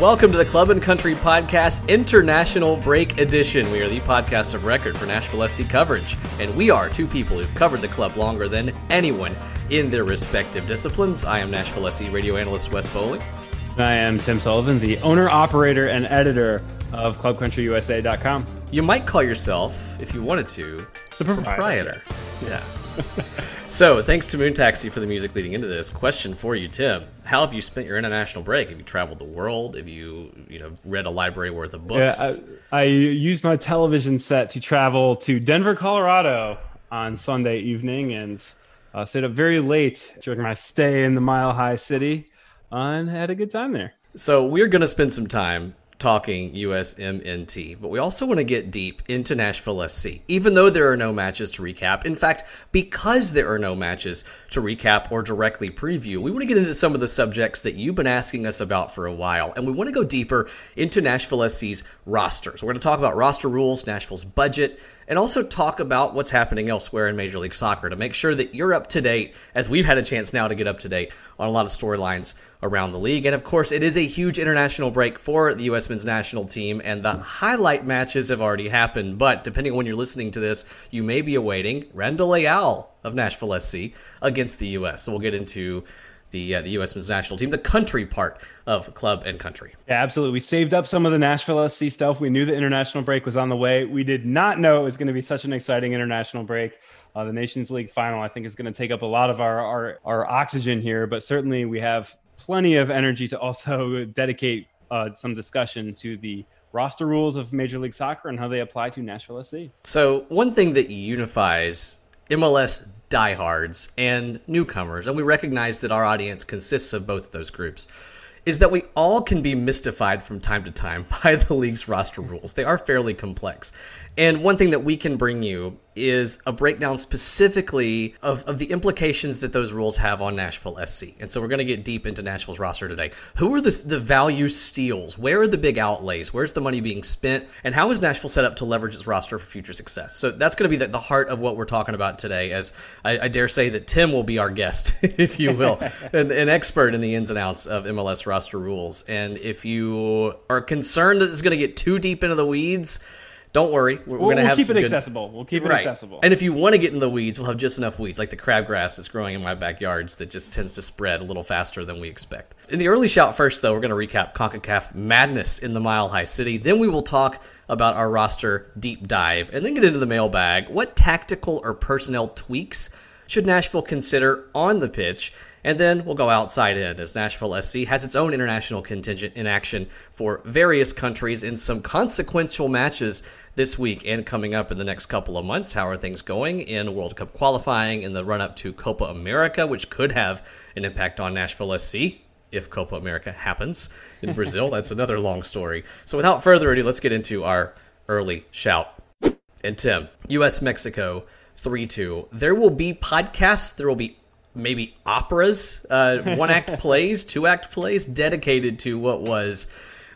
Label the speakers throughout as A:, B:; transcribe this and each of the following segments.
A: welcome to the Club and Country Podcast International Break Edition. We are the podcast of record for Nashville SC coverage, and we are two people who've covered the club longer than anyone in their respective disciplines. I am Nashville SC radio analyst Wes Bowling.
B: I am Tim Sullivan, the owner, operator, and editor of ClubCountryUSA.com.
A: You might call yourself, if you wanted to,
B: the proprietor.
A: Yes. Yeah. so, thanks to Moon Taxi for the music leading into this. Question for you, Tim: How have you spent your international break? Have you traveled the world? Have you, you know, read a library worth of books?
B: Yeah, I, I used my television set to travel to Denver, Colorado, on Sunday evening, and uh, stayed up very late during my stay in the Mile High City, uh, and had a good time there.
A: So we're going to spend some time talking USMNT, but we also want to get deep into Nashville SC, even though there are no matches to recap. In fact, because there are no matches to recap or directly preview, we want to get into some of the subjects that you've been asking us about for a while, and we want to go deeper into Nashville SC's roster. So we're going to talk about roster rules, Nashville's budget, and also talk about what's happening elsewhere in Major League Soccer to make sure that you're up to date, as we've had a chance now to get up to date on a lot of storylines around the league. And of course, it is a huge international break for the U.S. men's national team, and the highlight matches have already happened. But depending on when you're listening to this, you may be awaiting Randall Leal of Nashville SC against the U.S. So we'll get into the uh, the U.S. men's national team, the country part of club and country.
B: Yeah, absolutely. We saved up some of the Nashville SC stuff. We knew the international break was on the way. We did not know it was going to be such an exciting international break. Uh, the Nations League final, I think, is going to take up a lot of our, our our oxygen here, but certainly we have plenty of energy to also dedicate uh, some discussion to the roster rules of Major League Soccer and how they apply to Nashville SC.
A: So, one thing that unifies MLS diehards and newcomers, and we recognize that our audience consists of both of those groups, is that we all can be mystified from time to time by the league's roster rules. They are fairly complex. And one thing that we can bring you is a breakdown specifically of, of the implications that those rules have on Nashville SC. And so we're going to get deep into Nashville's roster today. Who are the, the value steals? Where are the big outlays? Where's the money being spent? And how is Nashville set up to leverage its roster for future success? So that's going to be the, the heart of what we're talking about today. As I, I dare say that Tim will be our guest, if you will, an, an expert in the ins and outs of MLS roster rules. And if you are concerned that it's going to get too deep into the weeds, don't worry, we're, we're
B: we'll,
A: gonna
B: we'll
A: have
B: keep it
A: good...
B: accessible. We'll keep it
A: right.
B: accessible.
A: And if you want to get in the weeds, we'll have just enough weeds, like the crabgrass that's growing in my backyards that just tends to spread a little faster than we expect. In the early shout first, though, we're going to recap Concacaf madness in the Mile High City. Then we will talk about our roster deep dive, and then get into the mailbag. What tactical or personnel tweaks should Nashville consider on the pitch? And then we'll go outside in as Nashville SC has its own international contingent in action for various countries in some consequential matches this week and coming up in the next couple of months. How are things going in World Cup qualifying in the run up to Copa America, which could have an impact on Nashville SC? If Copa America happens in Brazil, that's another long story. So, without further ado, let's get into our early shout. And Tim, US Mexico 3 2. There will be podcasts, there will be maybe operas, uh, one act plays, two act plays dedicated to what was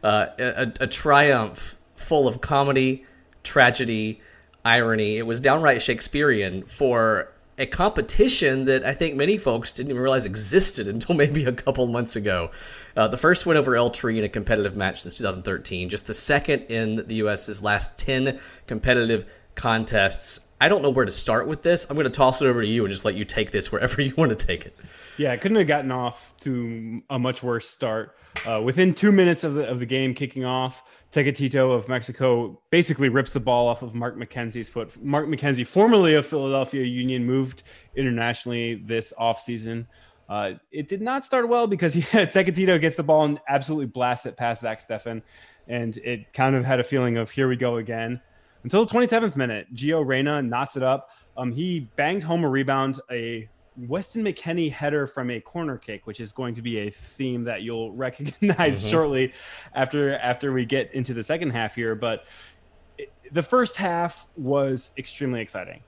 A: uh, a, a, triumph full of comedy, tragedy, irony. It was downright Shakespearean for a competition that I think many folks didn't even realize existed until maybe a couple months ago. Uh, the first win over El Tri in a competitive match since 2013, just the second in the U.S.'s last 10 competitive contests. I don't know where to start with this. I'm going to toss it over to you and just let you take this wherever you want to take it.
B: Yeah, I couldn't have gotten off to a much worse start. Uh, within two minutes of the of the game kicking off, Tecatito of Mexico basically rips the ball off of Mark McKenzie's foot. Mark McKenzie, formerly of Philadelphia Union, moved internationally this offseason. Uh, it did not start well because yeah, Tecatito gets the ball and absolutely blasts it past Zach Steffen. And it kind of had a feeling of here we go again. Until the 27th minute, Gio Reyna knots it up. Um, he banged home a rebound, a Weston McKennie header from a corner kick, which is going to be a theme that you'll recognize mm-hmm. shortly after after we get into the second half here. But it, the first half was extremely exciting.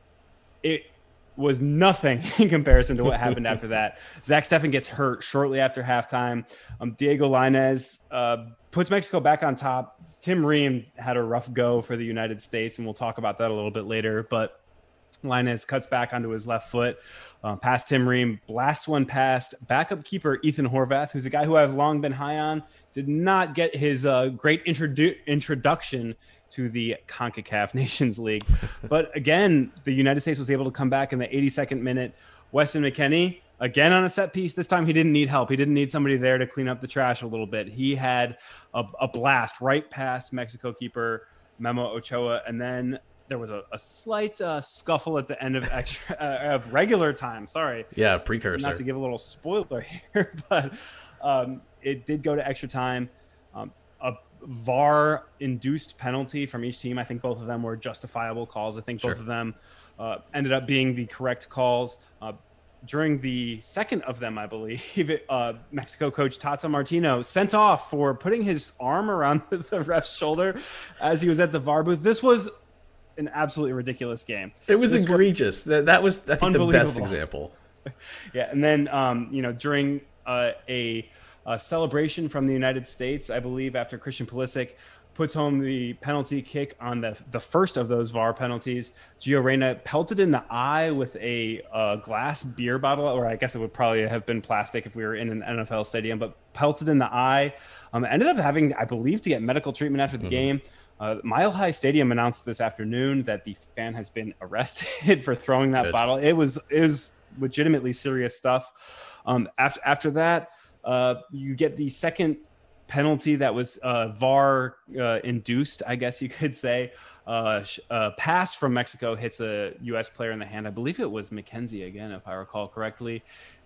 B: It was nothing in comparison to what happened after that. Zach Steffen gets hurt shortly after halftime. Um, Diego Lainez uh, puts Mexico back on top. Tim Ream had a rough go for the United States, and we'll talk about that a little bit later. But Lainez cuts back onto his left foot, uh, past Tim Ream, blasts one past backup keeper Ethan Horvath, who's a guy who I've long been high on. Did not get his uh, great introdu- introduction to the CONCACAF Nations League. but again, the United States was able to come back in the 82nd minute. Weston McKennie, again on a set piece. This time he didn't need help. He didn't need somebody there to clean up the trash a little bit. He had a, a blast right past Mexico keeper Memo Ochoa. And then there was a, a slight uh, scuffle at the end of extra uh, of regular time. Sorry.
A: Yeah, precursor.
B: Not to give a little spoiler here, but um, it did go to extra time. Um, a VAR induced penalty from each team. I think both of them were justifiable calls. I think sure. both of them uh, ended up being the correct calls. During the second of them, I believe, uh, Mexico coach Tata Martino sent off for putting his arm around the ref's shoulder as he was at the VAR booth. This was an absolutely ridiculous game.
A: It was this egregious. Was that, that was, I think, the best example.
B: yeah, and then um, you know during uh, a, a, celebration from the United States, I believe, after Christian Pulisic puts home the penalty kick on the the first of those VAR penalties. Gio Reyna pelted in the eye with a uh, glass beer bottle, or I guess it would probably have been plastic if we were in an NFL stadium, but pelted in the eye. Um, ended up having, I believe, to get medical treatment after the mm-hmm. game. Uh, Mile High Stadium announced this afternoon that the fan has been arrested for throwing that Good. bottle. It was it was legitimately serious stuff. Um, after after that, uh, you get the second penalty that was uh, VAR uh, induced, I guess you could say. Uh, a pass from Mexico hits a U.S. player in the hand. I believe it was McKenzie again, if I recall correctly.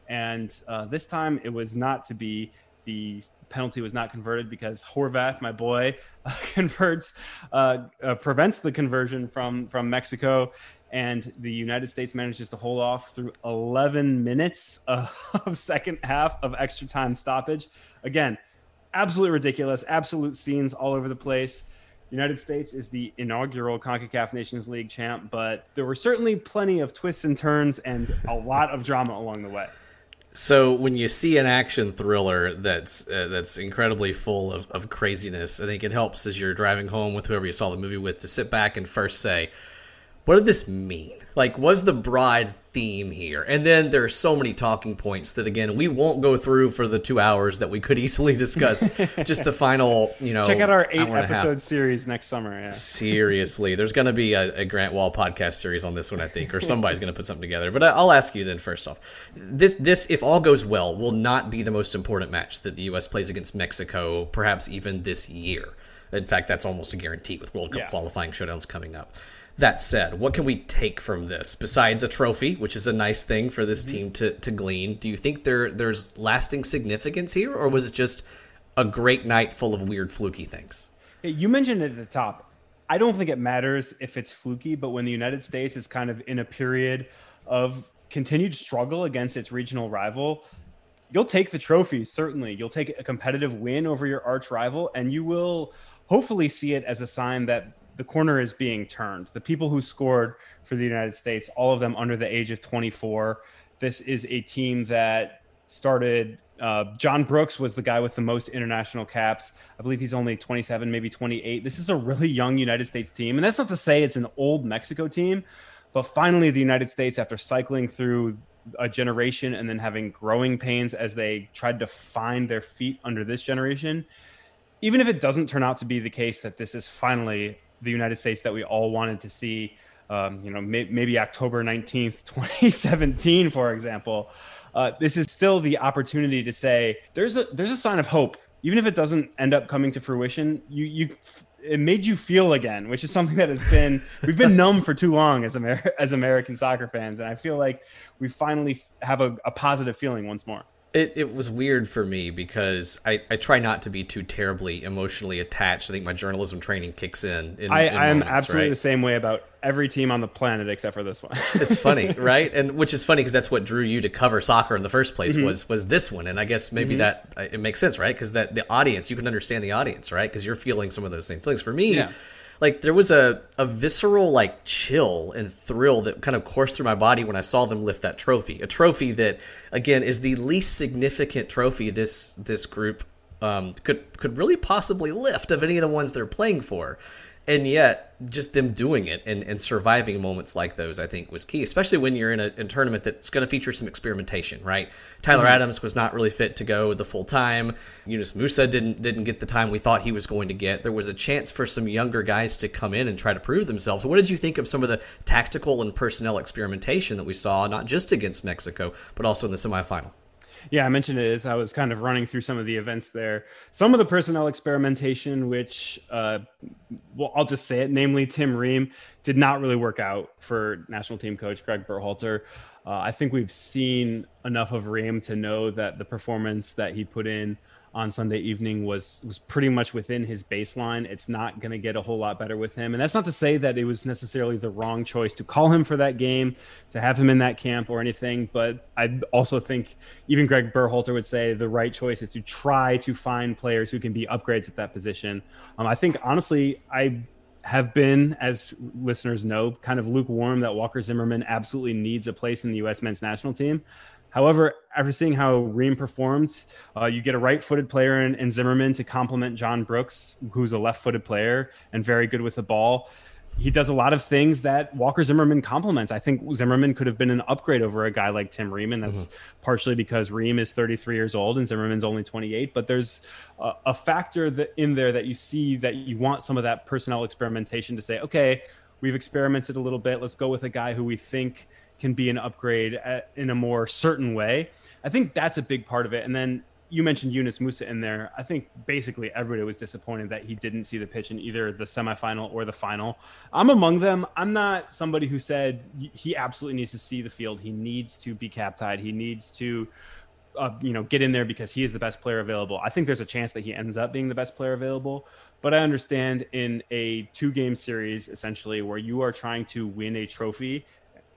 B: And uh, this time it was not to be. The penalty was not converted because Horvath, my boy, uh, converts, uh, uh, prevents the conversion from from Mexico, and the United States manages to hold off through 11 minutes of second half of extra time stoppage. Again, absolutely ridiculous, absolute scenes all over the place. United States is the inaugural CONCACAF Nations League champ, but there were certainly plenty of twists and turns and a lot of drama along the way.
A: So when you see an action thriller that's uh, that's incredibly full of, of craziness, I think it helps as you're driving home with whoever you saw the movie with to sit back and first say, "What did this mean? Like, was the bride theme here. And then there are so many talking points that again we won't go through for the two hours that we could easily discuss. just the final, you know,
B: check out our eight episode series next summer. Yeah.
A: Seriously, there's going to be a, a, Grant Wahl podcast series on this one, I think, or somebody's going to put something together. But I'll ask you then first off, this this if all goes well will not be the most important match that the U.S. plays against Mexico, perhaps even this year. In fact, that's almost a guarantee with World Cup yeah. qualifying showdowns coming up. That said, what can we take from this besides a trophy, which is a nice thing for this mm-hmm. team to, to glean? Do you think there there's lasting significance here, or was it just a great night full of weird fluky things?
B: You mentioned it at the top. I don't think it matters if it's fluky, but when the United States is kind of in a period of continued struggle against its regional rival, you'll take the trophy, certainly. You'll take a competitive win over your arch rival, and you will hopefully see it as a sign that the corner is being turned. The people who scored for the United States, all of them under the age of 24. This is a team that started. Uh, John Brooks was the guy with the most international caps. I believe he's only 27, maybe 28. This is a really young United States team. And that's not to say it's an old Mexico team, but finally, the United States, after cycling through a generation and then having growing pains as they tried to find their feet under this generation, even if it doesn't turn out to be the case that this is finally the United States that we all wanted to see. Um, you know, may, maybe October 19th, 2017, for example. Uh, this is still the opportunity to say there's a there's a sign of hope, even if it doesn't end up coming to fruition. You you it made you feel again, which is something that has been we've been numb for too long as Amer- as American soccer fans, and I feel like we finally have a, a positive feeling once more.
A: It, it was weird for me because I, I try not to be too terribly emotionally attached. I think my journalism training kicks in. in
B: I,
A: in
B: I am absolutely right? the same way about every team on the planet except for this one.
A: it's funny, right? And which is funny because that's what drew you to cover soccer in the first place mm-hmm. was was this one. And I guess maybe mm-hmm. that it makes sense, right? Because that the audience, you can understand the audience, right? Because you're feeling some of those same things. For me. Yeah like there was a, a visceral like chill and thrill that kind of coursed through my body when I saw them lift that trophy. A trophy that again is the least significant trophy this this group um, could could really possibly lift of any of the ones they're playing for. And yet just them doing it and, and surviving moments like those i think was key especially when you're in a, a tournament that's going to feature some experimentation right? Tyler mm-hmm. adams was not really fit to go the full time. Yunus musah didn't didn't get the time we thought he was going to get. There was a chance for some younger guys to come in and try to prove themselves. What did you think of some of the tactical and personnel experimentation that we saw not just against mexico but also in the semifinal
B: yeah, I mentioned it as I was kind of running through some of the events there. Some of the personnel experimentation, which, uh, well, I'll just say it, namely Tim Ream, did not really work out for national team coach Greg Berhalter. Uh, I think we've seen enough of Ream to know that the performance that he put in on Sunday evening was was pretty much within his baseline. It's not going to get a whole lot better with him, and that's not to say that it was necessarily the wrong choice to call him for that game, to have him in that camp or anything. But I also think even Greg Berhalter would say the right choice is to try to find players who can be upgrades at that position. Um, I think honestly, I have been, as listeners know, kind of lukewarm that Walker Zimmerman absolutely needs a place in the U.S. men's national team. However, after seeing how Ream performed, uh, you get a right footed player in, in, Zimmerman to complement John Brooks, who's a left footed player and very good with the ball. He does a lot of things that Walker Zimmerman complements. I think Zimmerman could have been an upgrade over a guy like Tim Ream, and that's mm-hmm. partially because Ream is 33 years old and Zimmerman's only 28. But there's a, a factor that in there that you see that you want some of that personnel experimentation to say, okay, we've experimented a little bit. Let's go with a guy who we think – can be an upgrade at, in a more certain way. I think that's a big part of it. And then you mentioned Yunus Musah in there. I think basically everybody was disappointed that he didn't see the pitch in either the semifinal or the final. I'm among them. I'm not somebody who said he absolutely needs to see the field. He needs to be captied. He needs to, uh, you know, get in there because he is the best player available. I think there's a chance that he ends up being the best player available. But I understand in a two game series, essentially, where you are trying to win a trophy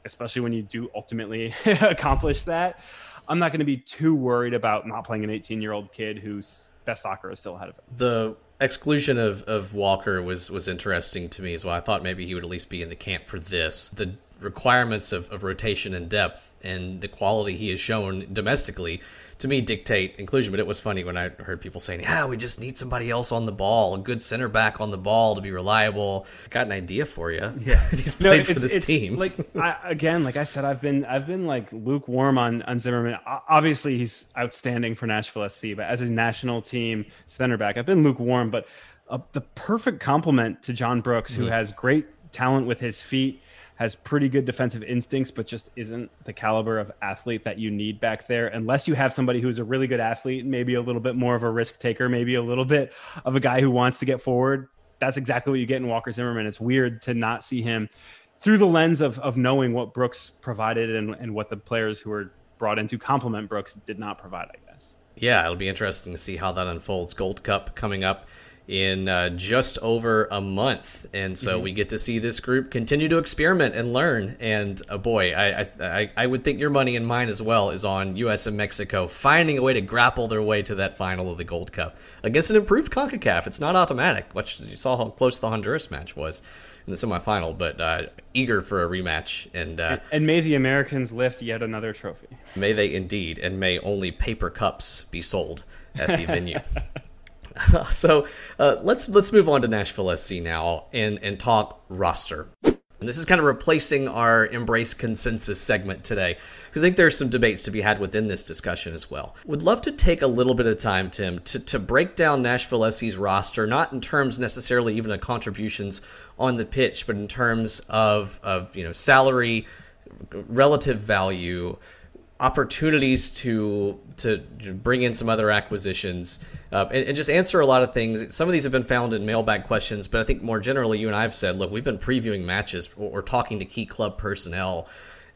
B: especially when you do ultimately accomplish that. I'm not going to be too worried about not playing an 18 year old kid whose best soccer is still ahead of him.
A: The exclusion of, of Walker was was interesting to me as well. I thought maybe he would at least be in the camp for this. The requirements of, of rotation and depth and the quality he has shown domestically to me dictate inclusion. But it was funny when I heard people saying, "Yeah, we just need somebody else on the ball, a good center back on the ball to be reliable." Got an idea for you?
B: Yeah,
A: he's played no, for this team.
B: Like I, again, like I said, I've been I've been like lukewarm on on Zimmerman. Obviously, he's outstanding for Nashville SC, but as a national team center back, I've been lukewarm. But uh, the perfect complement to John Brooks, mm-hmm. who has great talent with his feet has pretty good defensive instincts, but just isn't the caliber of athlete that you need back there. Unless you have somebody who's a really good athlete, maybe a little bit more of a risk taker, maybe a little bit of a guy who wants to get forward. That's exactly what you get in Walker Zimmerman. It's weird to not see him through the lens of, of knowing what Brooks provided and, and what the players who were brought in to complement Brooks did not provide, I guess.
A: Yeah, it'll be interesting to see how that unfolds. Gold Cup coming up in uh, just over a month, and so mm-hmm. we get to see this group continue to experiment and learn. And uh, boy, I, I I would think your money and mine as well is on U.S. and Mexico finding a way to grapple their way to that final of the Gold Cup against an improved Concacaf. It's not automatic. Which you saw how close the Honduras match was in the semifinal, but uh, eager for a rematch. And, uh,
B: and, and may the Americans lift yet another trophy.
A: May they indeed, and may only paper cups be sold at the venue. so uh, let's let's move on to Nashville SC now and and talk roster. And this is kind of replacing our embrace consensus segment today because I think there's some debates to be had within this discussion as well. Would love to take a little bit of time, Tim, to, to break down Nashville SC's roster, not in terms necessarily even of contributions on the pitch, but in terms of, of you know salary, relative value, opportunities to to bring in some other acquisitions uh, and, and, just answer a lot of things. Some of these have been found in mailbag questions, but I think more generally, you and I have said, look, we've been previewing matches or, or talking to key club personnel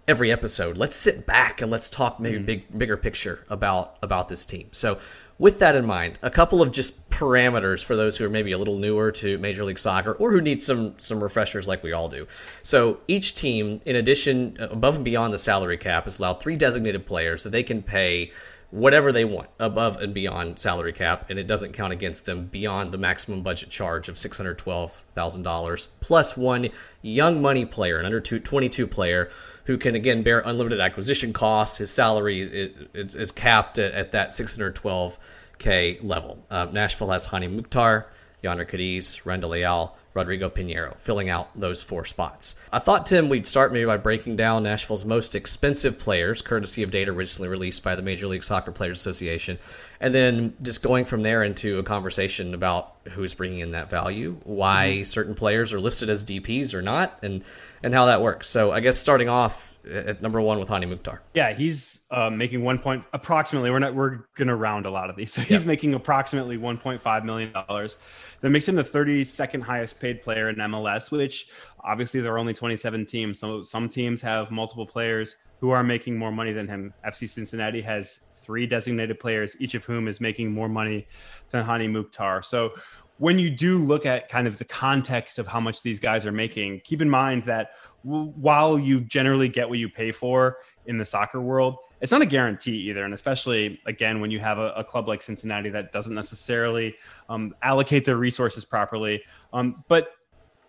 A: every episode. Let's sit back and let's talk maybe mm. big bigger picture about about this team. So with that in mind, a couple of just parameters for those who are maybe a little newer to Major League Soccer or who need some some refreshers like we all do. So each team, in addition, above and beyond the salary cap, is allowed three designated players that they can pay whatever they want above and beyond salary cap, and it doesn't count against them beyond the maximum budget charge of six hundred twelve thousand dollars plus one young money player, an under 22 player who can again bear unlimited acquisition costs. His salary is, is capped at, at, that 612k level. Uh, Nashville has Hany Mukhtar, Jhonder Cádiz, Randall Leal, Rodrigo Piñeiro, filling out those four spots. I thought, Tim, we'd start maybe by breaking down Nashville's most expensive players, courtesy of data recently released by the Major League Soccer Players Association, and then just going from there into a conversation about who's bringing in that value, why mm-hmm. certain players are listed as DPs or not, and and how that works. So I guess starting off at number one with Hany Mukhtar.
B: Yeah, he's uh, making one point approximately. We're not we're gonna round a lot of these. So he's making approximately 1.5 million dollars. That makes him the 32nd highest paid player in MLS. Which obviously there are only 27 teams. So some teams have multiple players who are making more money than him. FC Cincinnati has three designated players, each of whom is making more money than Hany Mukhtar. So when you do look at kind of the context of how much these guys are making, keep in mind that while you generally get what you pay for in the soccer world, it's not a guarantee either. And especially again, when you have a, a club like Cincinnati that doesn't necessarily um, allocate their resources properly. Um, but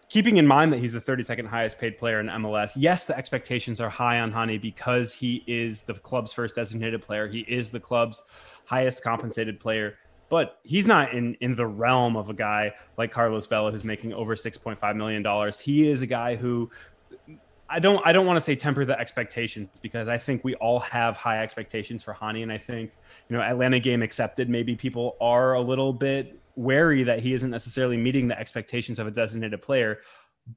B: keeping in mind that he's the 32nd highest paid player in MLS, yes, the expectations are high on Hany because he is the club's first designated player. He is the club's highest compensated player but he's not in in the realm of a guy like Carlos Vela who's making over 6.5 million dollars. He is a guy who I don't I don't want to say temper the expectations because I think we all have high expectations for Hany and I think you know Atlanta game accepted maybe people are a little bit wary that he isn't necessarily meeting the expectations of a designated player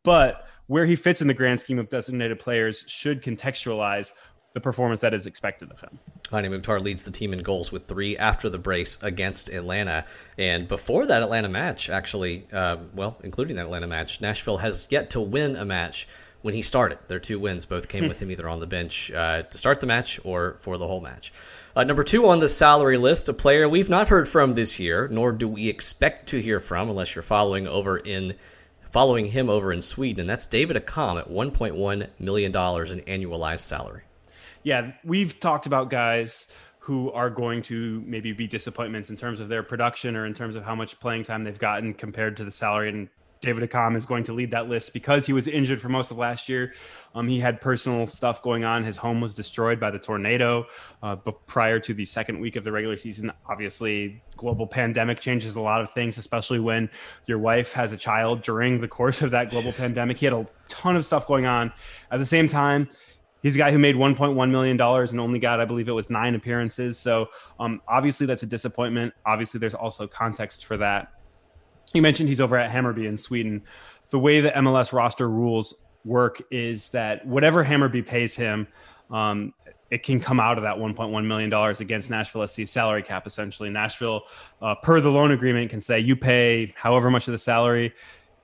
B: but where he fits in the grand scheme of designated players should contextualize the performance that is expected of him.
A: Hany Mukhtar leads the team in goals with three after the brace against Atlanta. And before that Atlanta match, actually, uh, well, including that Atlanta match, Nashville has yet to win a match when he started. Their two wins both came with him either on the bench uh, to start the match or for the whole match. Uh, number two on the salary list, a player we've not heard from this year, nor do we expect to hear from unless you're following over in following him over in Sweden, and that's David Accam at 1.1 million dollars in annualized salary
B: yeah, we've talked about guys who are going to maybe be disappointments in terms of their production or in terms of how much playing time they've gotten compared to the salary. And David Accam is going to lead that list because he was injured for most of last year. Um, he had personal stuff going on. His home was destroyed by the tornado. Uh, but prior to the second week of the regular season, obviously, global pandemic changes a lot of things, especially when your wife has a child during the course of that global pandemic. He had a ton of stuff going on. At the same time, He's a guy who made 1.1 million dollars and only got, I believe, it was nine appearances. So um, obviously that's a disappointment. Obviously, there's also context for that. You mentioned he's over at Hammarby in Sweden. The way the MLS roster rules work is that whatever Hammarby pays him, um, it can come out of that 1.1 million dollars against Nashville SC salary cap. Essentially, Nashville, uh, per the loan agreement, can say you pay however much of the salary,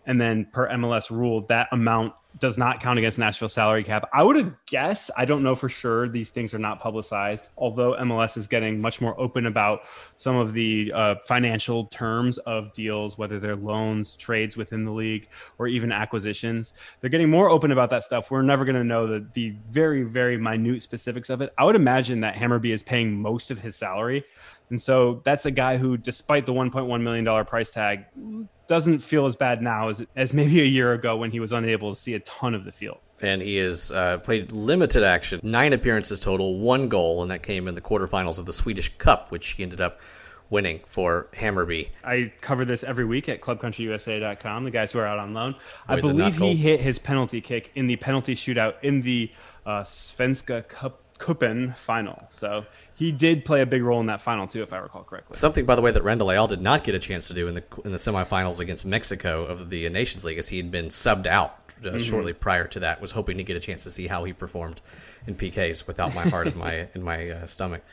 B: and then per MLS rule, that amount does not count against Nashville salary cap. I would guess, I don't know for sure. These things are not publicized, although MLS is getting much more open about some of the uh, financial terms of deals, whether they're loans, trades within the league, or even acquisitions. They're getting more open about that stuff. We're never going to know the, the very, very minute specifics of it. I would imagine that Hammarby is paying most of his salary. And so that's a guy who, despite the $1.1 million price tag, doesn't feel as bad now as, as maybe a year ago when he was unable to see a ton of the field.
A: And he has uh, played limited action, nine appearances total, one goal, and that came in the quarterfinals of the Swedish Cup, which he ended up winning for Hammarby.
B: I cover this every week at clubcountryusa.com, the guys who are out on loan. I believe he hit his penalty kick in the penalty shootout in the uh, Svenska Cup Kuppen final. So he did play a big role in that final too, if I recall correctly.
A: Something, by the way, that Randall Leal did not get a chance to do in the in the semifinals against Mexico of the Nations League, as he had been subbed out uh, mm-hmm. shortly prior to that. Was hoping to get a chance to see how he performed in PKs without my heart in my in my uh, stomach.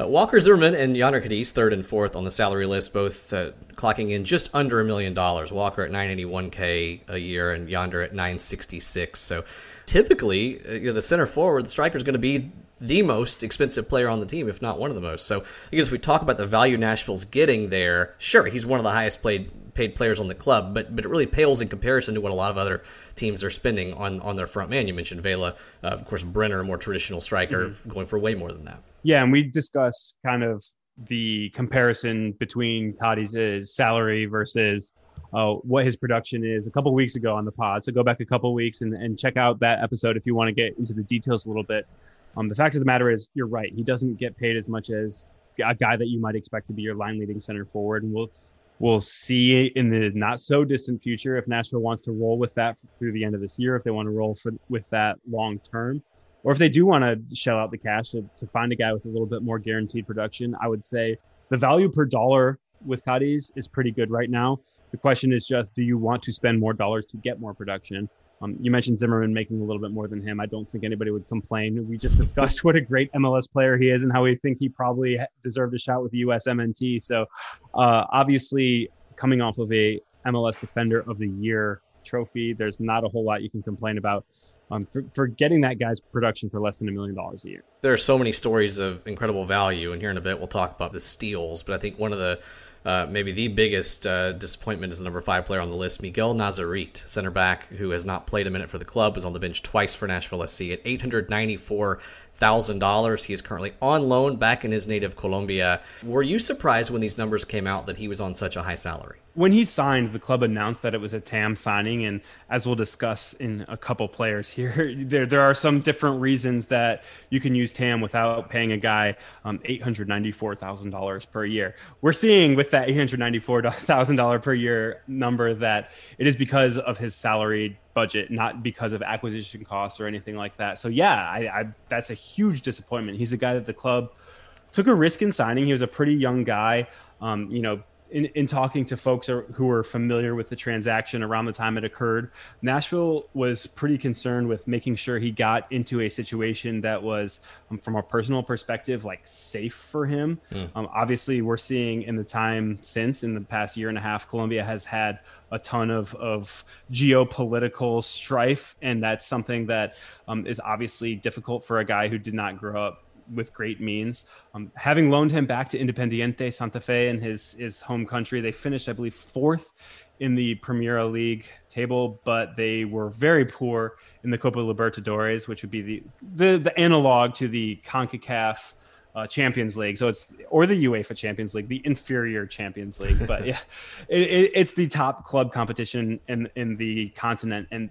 A: Uh, Walker Zimmerman and Jhonder Cadiz, third and fourth on the salary list, both uh, clocking in just under a million dollars. Walker at 981k a year, and Jhonder at 966. So typically, uh, you know, the center forward, the striker is going to be the most expensive player on the team, if not one of the most. So I guess we talk about the value Nashville's getting there. Sure, he's one of the highest paid paid players on the club, but but it really pales in comparison to what a lot of other teams are spending on on their front man. You mentioned Vela, uh, of course, Brenner, a more traditional striker, mm-hmm. going for way more than that.
B: Yeah, and we discuss kind of the comparison between Cadiz's salary versus uh, what his production is a couple weeks ago on the pod. So go back a couple weeks and, and check out that episode if you want to get into the details a little bit. Um, the fact of the matter is, you're right. He doesn't get paid as much as a guy that you might expect to be your line leading center forward. And we'll We'll see in the not so distant future if Nashville wants to roll with that through the end of this year, if they want to roll for, with that long term, or if they do want to shell out the cash to, to find a guy with a little bit more guaranteed production. I would say the value per dollar with Cadiz is pretty good right now. The question is just, do you want to spend more dollars to get more production? Um, you mentioned Zimmerman making a little bit more than him. I don't think anybody would complain. We just discussed what a great MLS player he is and how we think he probably deserved a shot with the USMNT. So, uh, obviously, coming off of a MLS Defender of the Year trophy, there's not a whole lot you can complain about. Um, for, for getting that guy's production for less than a million dollars a year.
A: There are so many stories of incredible value, and here in a bit we'll talk about the steals. But I think one of the uh, maybe the biggest uh, disappointment is the number five player on the list, Miguel Nazarit, center back, who has not played a minute for the club, was on the bench twice for Nashville SC at 894 thousand dollars. He is currently on loan back in his native Colombia. Were you surprised when these numbers came out that he was on such a high salary?
B: When he signed, the club announced that it was a TAM signing, and as we'll discuss in a couple players here, there there are some different reasons that you can use TAM without paying a guy um, eight hundred ninety four thousand dollars per year. We're seeing with that eight hundred ninety four thousand dollar per year number that it is because of his salary budget, not because of acquisition costs or anything like that. So yeah, I, I, that's a huge disappointment. He's a guy that the club took a risk in signing. He was a pretty young guy. Um, you know, in, in talking to folks who were familiar with the transaction around the time it occurred, Nashville was pretty concerned with making sure he got into a situation that was, um, from a personal perspective, like safe for him. Mm. Um, obviously, we're seeing in the time since, in the past year and a half, Colombia has had a ton of, of geopolitical strife. And that's something that um, is obviously difficult for a guy who did not grow up with great means. Um, having loaned him back to Independiente Santa Fe in his his home country, they finished, I believe, fourth in the Primera League table, but they were very poor in the Copa Libertadores, which would be the the, the analog to the Concacaf. Uh, Champions League, so it's or the UEFA Champions League, the inferior Champions League, but yeah, it, it, it's the top club competition in in the continent, and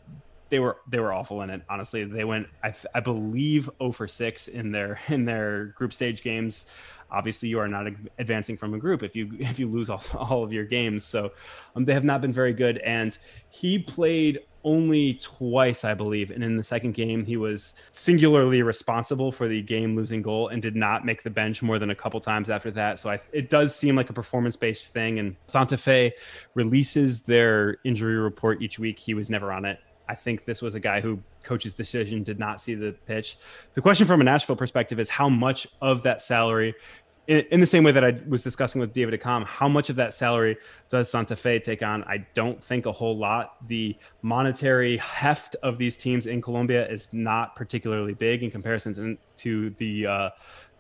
B: they were they were awful in it. Honestly, they went I, I believe 0 for six in their in their group stage games. Obviously, you are not advancing from a group if you if you lose all, all of your games. So um, they have not been very good. And he played only twice, I believe. And in the second game, he was singularly responsible for the game losing goal and did not make the bench more than a couple times after that. So I, it does seem like a performance based thing. And Santa Fe releases their injury report each week. He was never on it. I think this was a guy who coach's decision did not see the pitch. The question from a Nashville perspective is how much of that salary, in, in the same way that I was discussing with David Accam, how much of that salary does Santa Fe take on? I don't think a whole lot. The monetary heft of these teams in Colombia is not particularly big in comparison to, to the uh,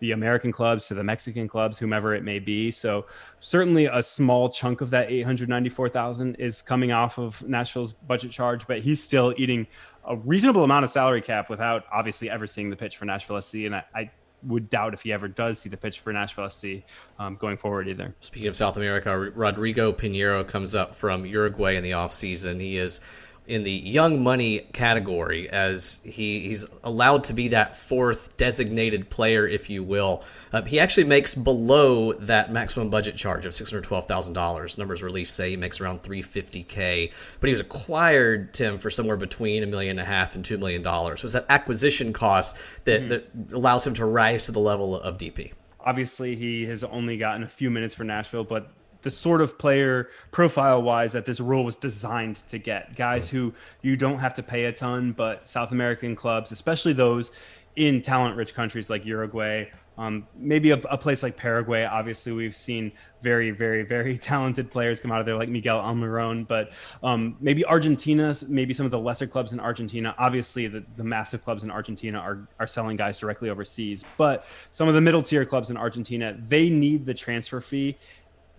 B: the American clubs to the Mexican clubs, whomever it may be. So certainly a small chunk of that 894,000 is coming off of Nashville's budget charge, but he's still eating a reasonable amount of salary cap without obviously ever seeing the pitch for Nashville SC. And I, I would doubt if he ever does see the pitch for Nashville SC um, going forward either.
A: Speaking of South America, Rodrigo Piñeiro comes up from Uruguay in the offseason. He is in the young money category as he, he's allowed to be that fourth designated player, if you will. Uh, he actually makes below that maximum budget charge of $612,000. Numbers released say he makes around 350K, but he was acquired, Tim, for somewhere between a million and a half and $2 million. So it's that acquisition cost that, mm-hmm. that allows him to rise to the level of DP.
B: Obviously, he has only gotten a few minutes for Nashville, but the sort of player profile wise that this rule was designed to get guys who you don't have to pay a ton but south american clubs especially those in talent rich countries like uruguay um, maybe a, a, place like Paraguay. Obviously, we've seen very, very, very talented players come out of there, like Miguel Almiron. But um, maybe Argentina, maybe some of the lesser clubs in Argentina. Obviously, the, the massive clubs in Argentina are are selling guys directly overseas. But some of the middle tier clubs in Argentina, they need the transfer fee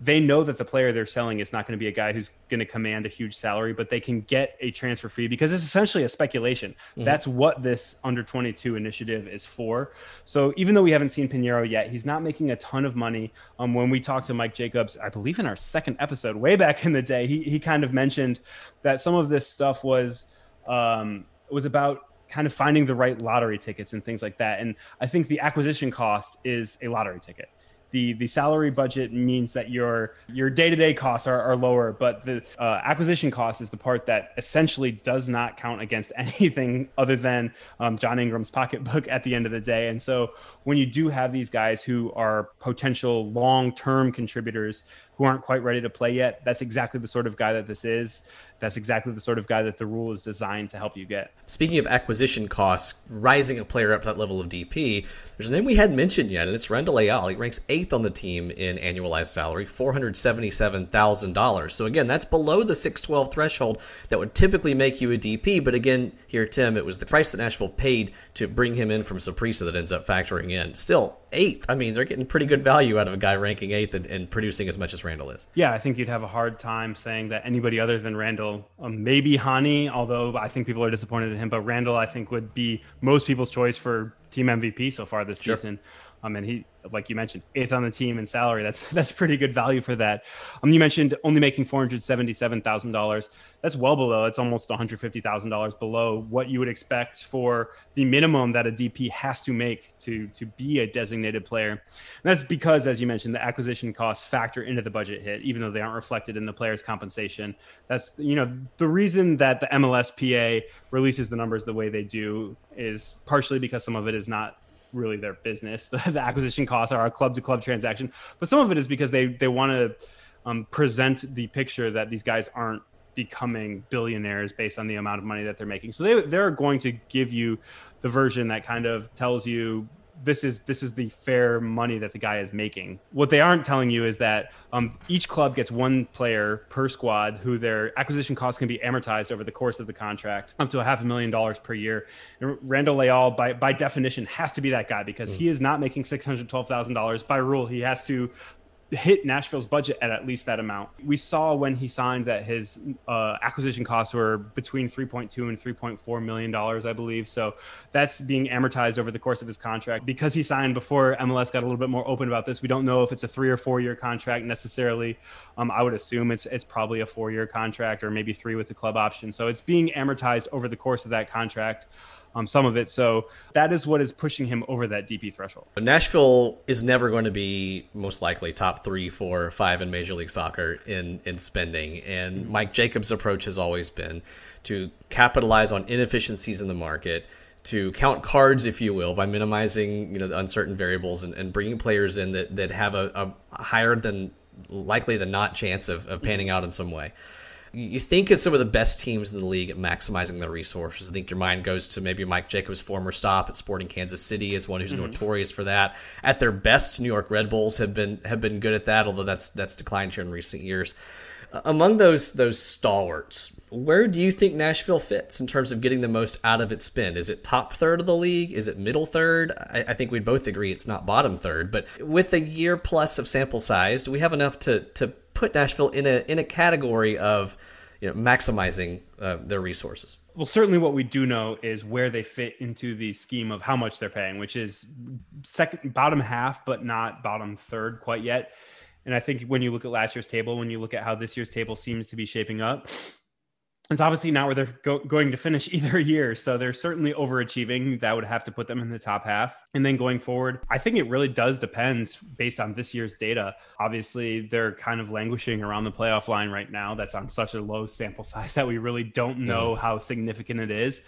B: they know that the player they're selling is not going to be a guy who's going to command a huge salary, but they can get a transfer fee because it's essentially a speculation. Mm-hmm. That's what this under 22 initiative is for. So even though we haven't seen Piñeiro yet, he's not making a ton of money. Um, when we talked to Mike Jacobs, I believe in our second episode, way back in the day, he, he kind of mentioned that some of this stuff was um, was about kind of finding the right lottery tickets and things like that. And I think the acquisition cost is a lottery ticket the the salary budget means that your your day to day costs are, are lower, but the uh, acquisition cost is the part that essentially does not count against anything other than um, John Ingram's pocketbook at the end of the day. And so when you do have these guys who are potential long term contributors who aren't quite ready to play yet, that's exactly the sort of guy that this is that's exactly the sort of guy that the rule is designed to help you get.
A: Speaking of acquisition costs, rising a player up to that level of DP, there's a name we hadn't mentioned yet, and it's Randall Leal. He ranks eighth on the team in annualized salary, $477,000. So again, that's below the 612 threshold that would typically make you a DP. But again, here, Tim, it was the price that Nashville paid to bring him in from Saprissa that ends up factoring in. Still, eighth. I mean, they're getting pretty good value out of a guy ranking eighth and, and producing as much as Randall is.
B: Yeah, I think you'd have a hard time saying that anybody other than Randall, um, maybe Hany, although I think people are disappointed in him, but Randall, I think, would be most people's choice for team MVP so far this sure. season. Um, and he, like you mentioned, eighth on the team in salary. That's that's pretty good value for that. Um, you mentioned only making four hundred seventy-seven thousand dollars. That's well below. It's almost one hundred fifty thousand dollars below what you would expect for the minimum that a DP has to make to to be a designated player. And that's because, as you mentioned, the acquisition costs factor into the budget hit, even though they aren't reflected in the player's compensation. That's you know the reason that the MLSPA releases the numbers the way they do is partially because some of it is not really their business. The, the acquisition costs are a club to club transaction, but some of it is because they they want to um, present the picture that these guys aren't becoming billionaires based on the amount of money that they're making. So they they're going to give you the version that kind of tells you this is this is the fair money that the guy is making. What they aren't telling you is that um, each club gets one player per squad who their acquisition costs can be amortized over the course of the contract up to a half a million dollars per year. And Randall Leal, by by definition, has to be that guy because mm. he is not making six hundred twelve thousand dollars by rule. He has to hit Nashville's budget at at least that amount. We saw when he signed that his uh, acquisition costs were between 3.2 and 3.4 million dollars, I believe. So that's being amortized over the course of his contract. Because he signed before MLS got a little bit more open about this, we don't know if it's a three or four year contract necessarily. Um, I would assume it's it's probably a four year contract or maybe three with the club option. So it's being amortized over the course of that contract um, some of it. So that is what is pushing him over that DP threshold.
A: Nashville is never going to be most likely top three, four, five in Major League Soccer in in spending. And mm-hmm. Mike Jacobs' approach has always been to capitalize on inefficiencies in the market to count cards, if you will, by minimizing you know the uncertain variables and, and bringing players in that, that have a, a higher than likely than not chance of, of panning out in some way you think of some of the best teams in the league at maximizing their resources. I think your mind goes to maybe Mike Jacobs' former stop at Sporting Kansas City as one who's mm-hmm. notorious for that. At their best, New York Red Bulls have been have been good at that, although that's that's declined here in recent years. Uh, among those those stalwarts, where do you think Nashville fits in terms of getting the most out of its spend? Is it top third of the league? Is it middle third? I, I think we'd both agree it's not bottom third. But with a year plus of sample size, do we have enough to to put Nashville in a in a category of you know maximizing uh, their resources.
B: Well, certainly what we do know is where they fit into the scheme of how much they're paying, which is second bottom half, but not bottom third quite yet. And I think when you look at last year's table, when you look at how this year's table seems to be shaping up, it's obviously not where they're go- going to finish either year. So they're certainly overachieving. That would have to put them in the top half. And then going forward, I think it really does depend based on this year's data. Obviously, they're kind of languishing around the playoff line right now. That's on such a low sample size that we really don't know how significant it is.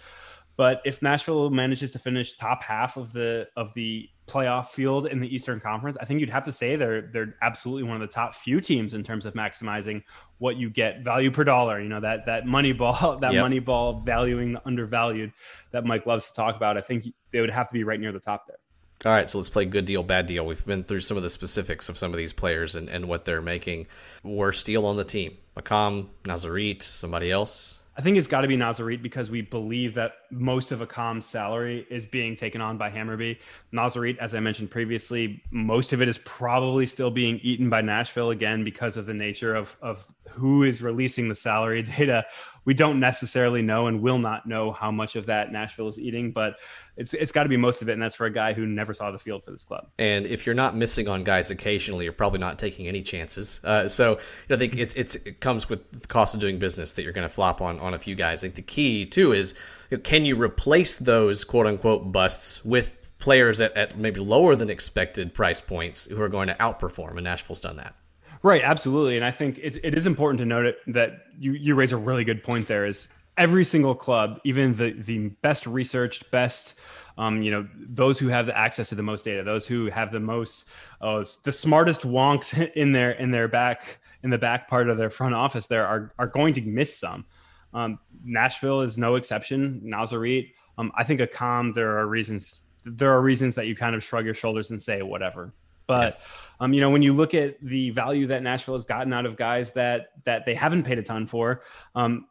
B: But if Nashville manages to finish top half of the of the playoff field in the Eastern Conference, I think you'd have to say they're they're absolutely one of the top few teams in terms of maximizing what you get value per dollar. You know that that money ball that yep. money ball valuing the undervalued that Mike loves to talk about. I think they would have to be right near the top there.
A: All right, so let's play good deal, bad deal. We've been through some of the specifics of some of these players and, and what they're making. Worst deal on the team. Makam, Nazarit, somebody else.
B: I think it's got to be Nazarit because we believe that most of Accam's salary is being taken on by Hammarby. Nazarit, as I mentioned previously, most of it is probably still being eaten by Nashville again because of the nature of, of who is releasing the salary data we don't necessarily know and will not know how much of that Nashville is eating, but it's it's got to be most of it, and that's for a guy who never saw the field for this club.
A: And if you're not missing on guys occasionally, you're probably not taking any chances. Uh, so you know, I think it's, it's it comes with the cost of doing business that you're going to flop on on a few guys. I think the key too is you know, can you replace those quote unquote busts with players at, at maybe lower than expected price points who are going to outperform, and Nashville's done that.
B: Right, absolutely, and I think it, it is important to note it, that you you raise a really good point. There is every single club, even the the best researched, best um, you know, those who have the access to the most data, those who have the most, uh, the smartest wonks in their in their back in the back part of their front office, there are are going to miss some. Um, Nashville is no exception. Nazarit, um, I think Accam. There are reasons. There are reasons that you kind of shrug your shoulders and say whatever. But um, you know, when you look at the value that Nashville has gotten out of guys that that they haven't paid a ton for, um,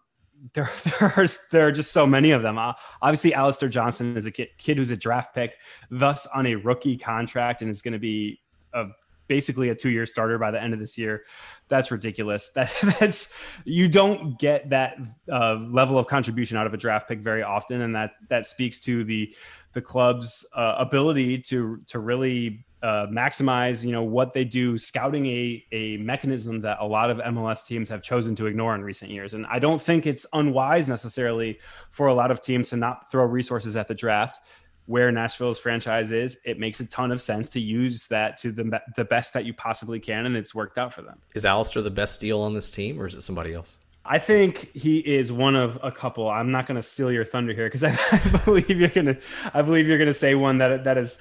B: there, there are there are just so many of them. Uh, obviously, Alistair Johnston is a kid, kid who's a draft pick, thus on a rookie contract, and is going to be a basically a two-year starter by the end of this year. That's ridiculous. That that's you don't get that uh, level of contribution out of a draft pick very often, and that that speaks to the the club's uh, ability to to really uh, maximize you know what they do scouting a, a mechanism that a lot of mls teams have chosen to ignore in recent years and i don't think it's unwise necessarily for a lot of teams to not throw resources at the draft where nashville's franchise is it makes a ton of sense to use that to the, the best that you possibly can and it's worked out for them
A: is Alistair the best deal on this team or is it somebody else
B: I think he is one of a couple. I'm not going to steal your thunder here because I, I, believe you're going to. I believe you're going to say one that that is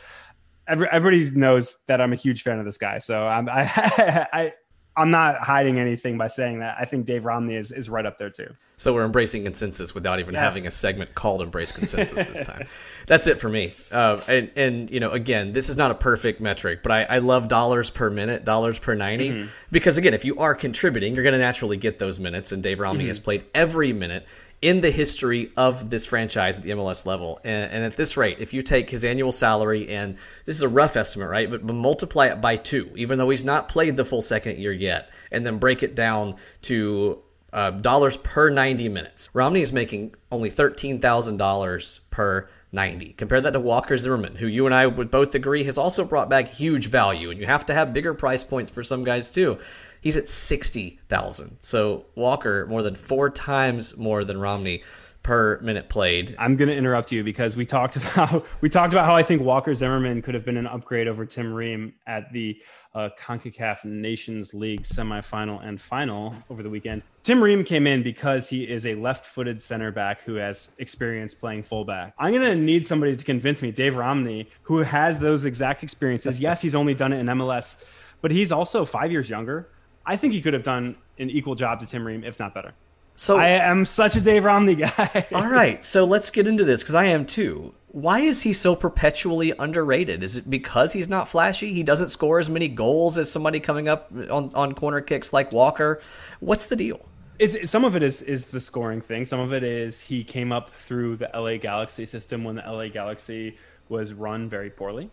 B: everybody knows that I'm a huge fan of this guy. So I'm I, I I'm not hiding anything by saying that. I think Dave Romney is, is right up there too.
A: So we're embracing consensus without even yes. having a segment called "Embrace Consensus" this time. That's it for me. Uh, and and you know, again, this is not a perfect metric, but I, I love dollars per minute, dollars per 90 mm-hmm. because again, if you are contributing, you're going to naturally get those minutes. And Dave Romney mm-hmm. has played every minute in the history of this franchise at the MLS level. And, and, at this rate, if you take his annual salary, and this is a rough estimate, right? But, but, multiply it by two, even though he's not played the full second year yet, and then break it down to uh, dollars per 90 minutes. Romney is making only $13,000 per 90. Compare that to Walker Zimmerman, who you and I would both agree has also brought back huge value, and you have to have bigger price points for some guys too. He's at 60,000. So Walker more than 4 times more than Romney per minute played.
B: I'm going to interrupt you because we talked about we talked about how I think Walker Zimmerman could have been an upgrade over Tim Ream at the uh, CONCACAF Nations League semifinal and final over the weekend. Tim Ream came in because he is a left-footed center back who has experience playing fullback. I'm going to need somebody to convince me, Dave Romney, who has those exact experiences. yes, he's only done it in MLS, but he's also 5 years younger. I think he could have done an equal job to Tim Ream, if not better. So I am such a Dave Romney guy.
A: all right, so let's get into this because I am too. Why is he so perpetually underrated? Is it because he's not flashy? He doesn't score as many goals as somebody coming up on, on corner kicks like Walker. What's the deal?
B: It's, some of it is is the scoring thing. Some of it is he came up through the LA Galaxy system when the LA Galaxy was run very poorly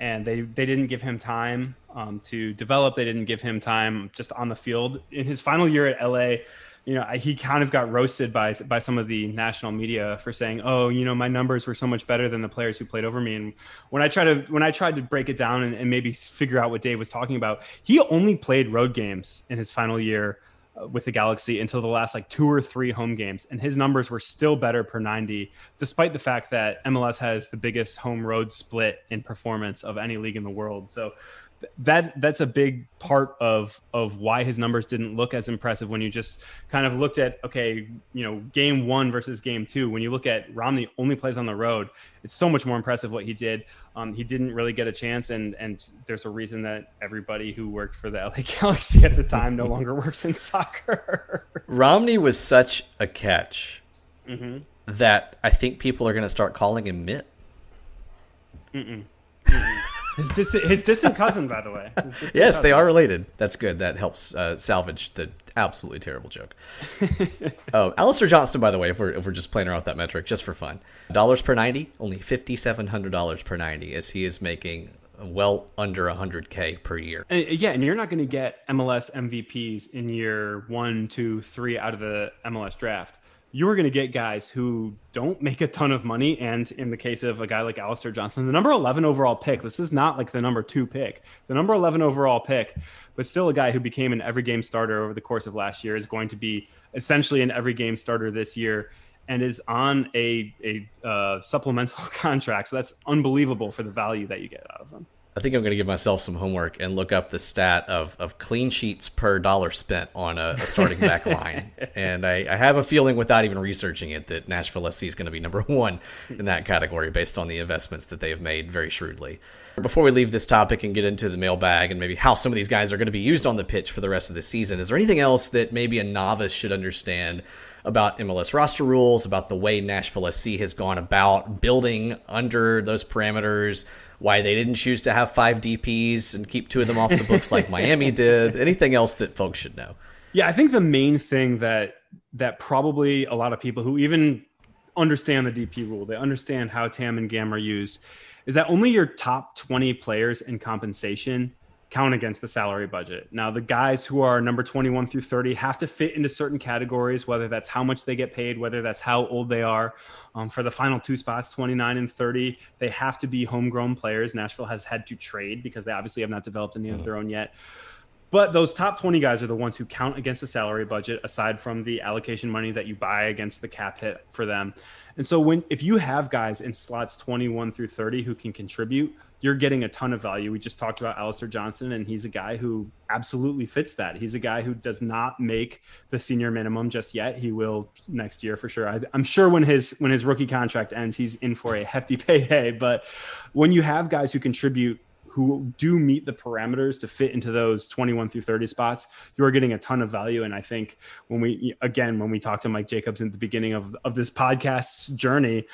B: and they they didn't give him time um, to develop. They didn't give him time just on the field. In his final year at LA, you know, he kind of got roasted by by some of the national media for saying, "Oh, you know, my numbers were so much better than the players who played over me." And when I tried to when I tried to break it down and, and maybe figure out what Dave was talking about, he only played road games in his final year uh, with the Galaxy until the last like two or three home games, and his numbers were still better per 90, despite the fact that MLS has the biggest home road split in performance of any league in the world. So that that's a big part of of why his numbers didn't look as impressive when you just kind of looked at okay you know game one versus game two when you look at romney only plays on the road it's so much more impressive what he did um, he didn't really get a chance and and there's a reason that everybody who worked for the la galaxy at the time no longer works in soccer
A: romney was such a catch mm-hmm. that i think people are going to start calling him mitt
B: Mm-mm. His, dis- his distant cousin, by the way.
A: Yes, cousin. they are related. That's good. That helps uh, salvage the absolutely terrible joke. oh, Alistair Johnston, by the way, if we're, if we're just playing around with that metric, just for fun. Dollars per 90, only $5,700 per 90, as he is making well under 100K per year.
B: And, yeah, and you're not going to get MLS MVPs in year one, two, three out of the MLS draft you are going to get guys who don't make a ton of money. And in the case of a guy like Alistair Johnston, the number 11 overall pick, this is not like the number two pick. The number 11 overall pick, but still a guy who became an every game starter over the course of last year, is going to be essentially an every game starter this year. and is on a a uh, supplemental contract. So that's unbelievable for the value that you get out of him.
A: I think I'm going to give myself some homework and look up the stat of, of clean sheets per dollar spent on a, a starting back line. And I, I, have a feeling, without even researching it, that Nashville SC is going to be number one in that category based on the investments that they have made very shrewdly. Before we leave this topic and get into the mailbag and maybe how some of these guys are going to be used on the pitch for the rest of the season, is there anything else that maybe a novice should understand about MLS roster rules, about the way Nashville SC has gone about building under those parameters? Why they didn't choose to have five DPs and keep two of them off the books like Miami did. Anything else that folks should know?
B: Yeah, I think the main thing that that probably a lot of people who even understand the DP rule, they understand how TAM and GAM are used, is that only your top 20 players in compensation count against the salary budget. Now, the guys who are number 21 through 30 have to fit into certain categories, whether that's how much they get paid, whether that's how old they are. Um, for the final two spots, 29 and 30, they have to be homegrown players. Nashville has had to trade because they obviously have not developed any of their own yet. But those top 20 guys are the ones who count against the salary budget, aside from the allocation money that you buy against the cap hit for them. And so when if you have guys in slots 21 through 30 who can contribute, you're getting a ton of value. We just talked about Alistair Johnston, and he's a guy who absolutely fits that. He's a guy who does not make the senior minimum just yet. He will next year for sure. I, am sure when his when his rookie contract ends, he's in for a hefty payday. But when you have guys who contribute who do meet the parameters to fit into those 21 through 30 spots, you are getting a ton of value. And I think when we, again, when we talked to Mike Jacobs at the beginning of, of this podcast journey,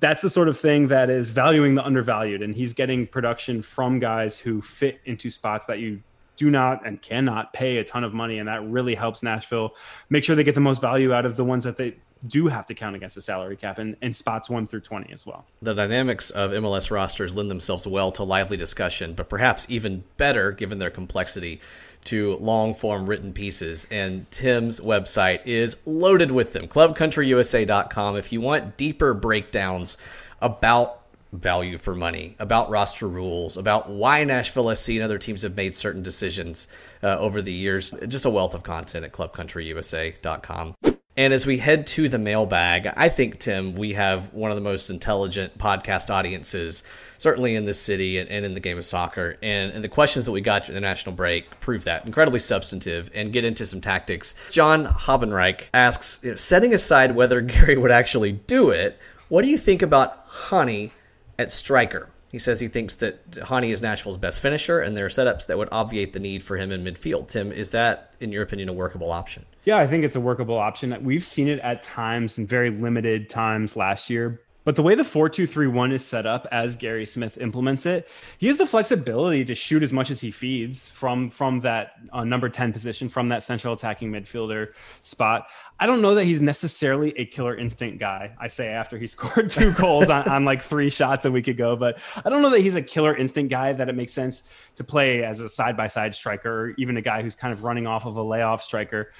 B: that's the sort of thing that is valuing the undervalued. And he's getting production from guys who fit into spots that you do not and cannot pay a ton of money. And that really helps Nashville make sure they get the most value out of the ones that they do have to count against the salary cap and, and spots one through 20 as well.
A: The dynamics of MLS rosters lend themselves well to lively discussion, but perhaps even better given their complexity to long form written pieces, and Tim's website is loaded with them. ClubCountryUSA.com. If you want deeper breakdowns about value for money, about roster rules, about why Nashville SC and other teams have made certain decisions uh, over the years, just a wealth of content at ClubCountryUSA.com. And as we head to the mailbag, I think, Tim, we have one of the most intelligent podcast audiences, certainly in this city and, and in the game of soccer. And, and, the questions that we got during the national break prove that. Incredibly substantive and get into some tactics. John Habenreich asks you know, setting aside whether Gary would actually do it, what do you think about Hany at striker? He says he thinks that Hany is Nashville's best finisher, and there are setups that would obviate the need for him in midfield. Tim, is that, in your opinion, a workable option?
B: Yeah, I think it's a workable option. We've seen it at times in very limited times last year, but the way the 4-2-3-1 is set up as Gary Smith implements it, he has the flexibility to shoot as much as he feeds from from that uh, number 10 position from that central attacking midfielder spot. I don't know that he's necessarily a killer instinct guy. I say after he scored two goals on, on like three shots a week ago, but I don't know that he's a killer instinct guy that it makes sense to play as a side by side striker or even a guy who's kind of running off of a layoff striker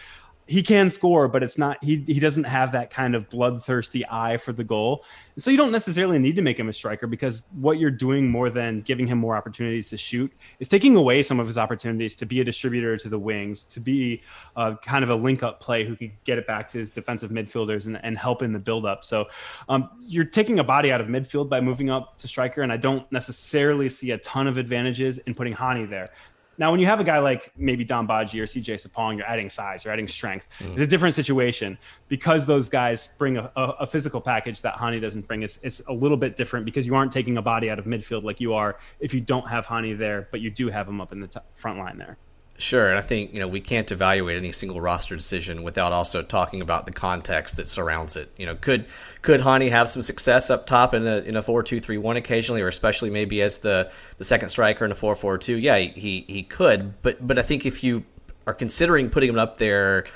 B: he can score, but it's not he he doesn't have that kind of bloodthirsty eye for the goal. So you don't necessarily need to make him a striker because what you're doing more than giving him more opportunities to shoot is taking away some of his opportunities to be a distributor to the wings, to be uh, kind of a link up play who could get it back to his defensive midfielders and, and help in the build up. So um, you're taking a body out of midfield by moving up to striker, and I don't necessarily see a ton of advantages in putting Hany there. Now, when you have a guy like maybe Dom Badji or CJ Sapong, you're adding size, you're adding strength. Mm. It's a different situation because those guys bring a, a, a, physical package that Hany doesn't bring. It's, it's a little bit different because you aren't taking a body out of midfield like you are if you don't have Hany there, but you do have him up in the t- front line there.
A: Sure, and I think you know we can't evaluate any single roster decision without also talking about the context that surrounds it. You know, could could Hany have some success up top in a in a four two three one occasionally, or especially maybe as the the second striker in a four four two? Yeah, he he could, but but I think if you are considering putting him up there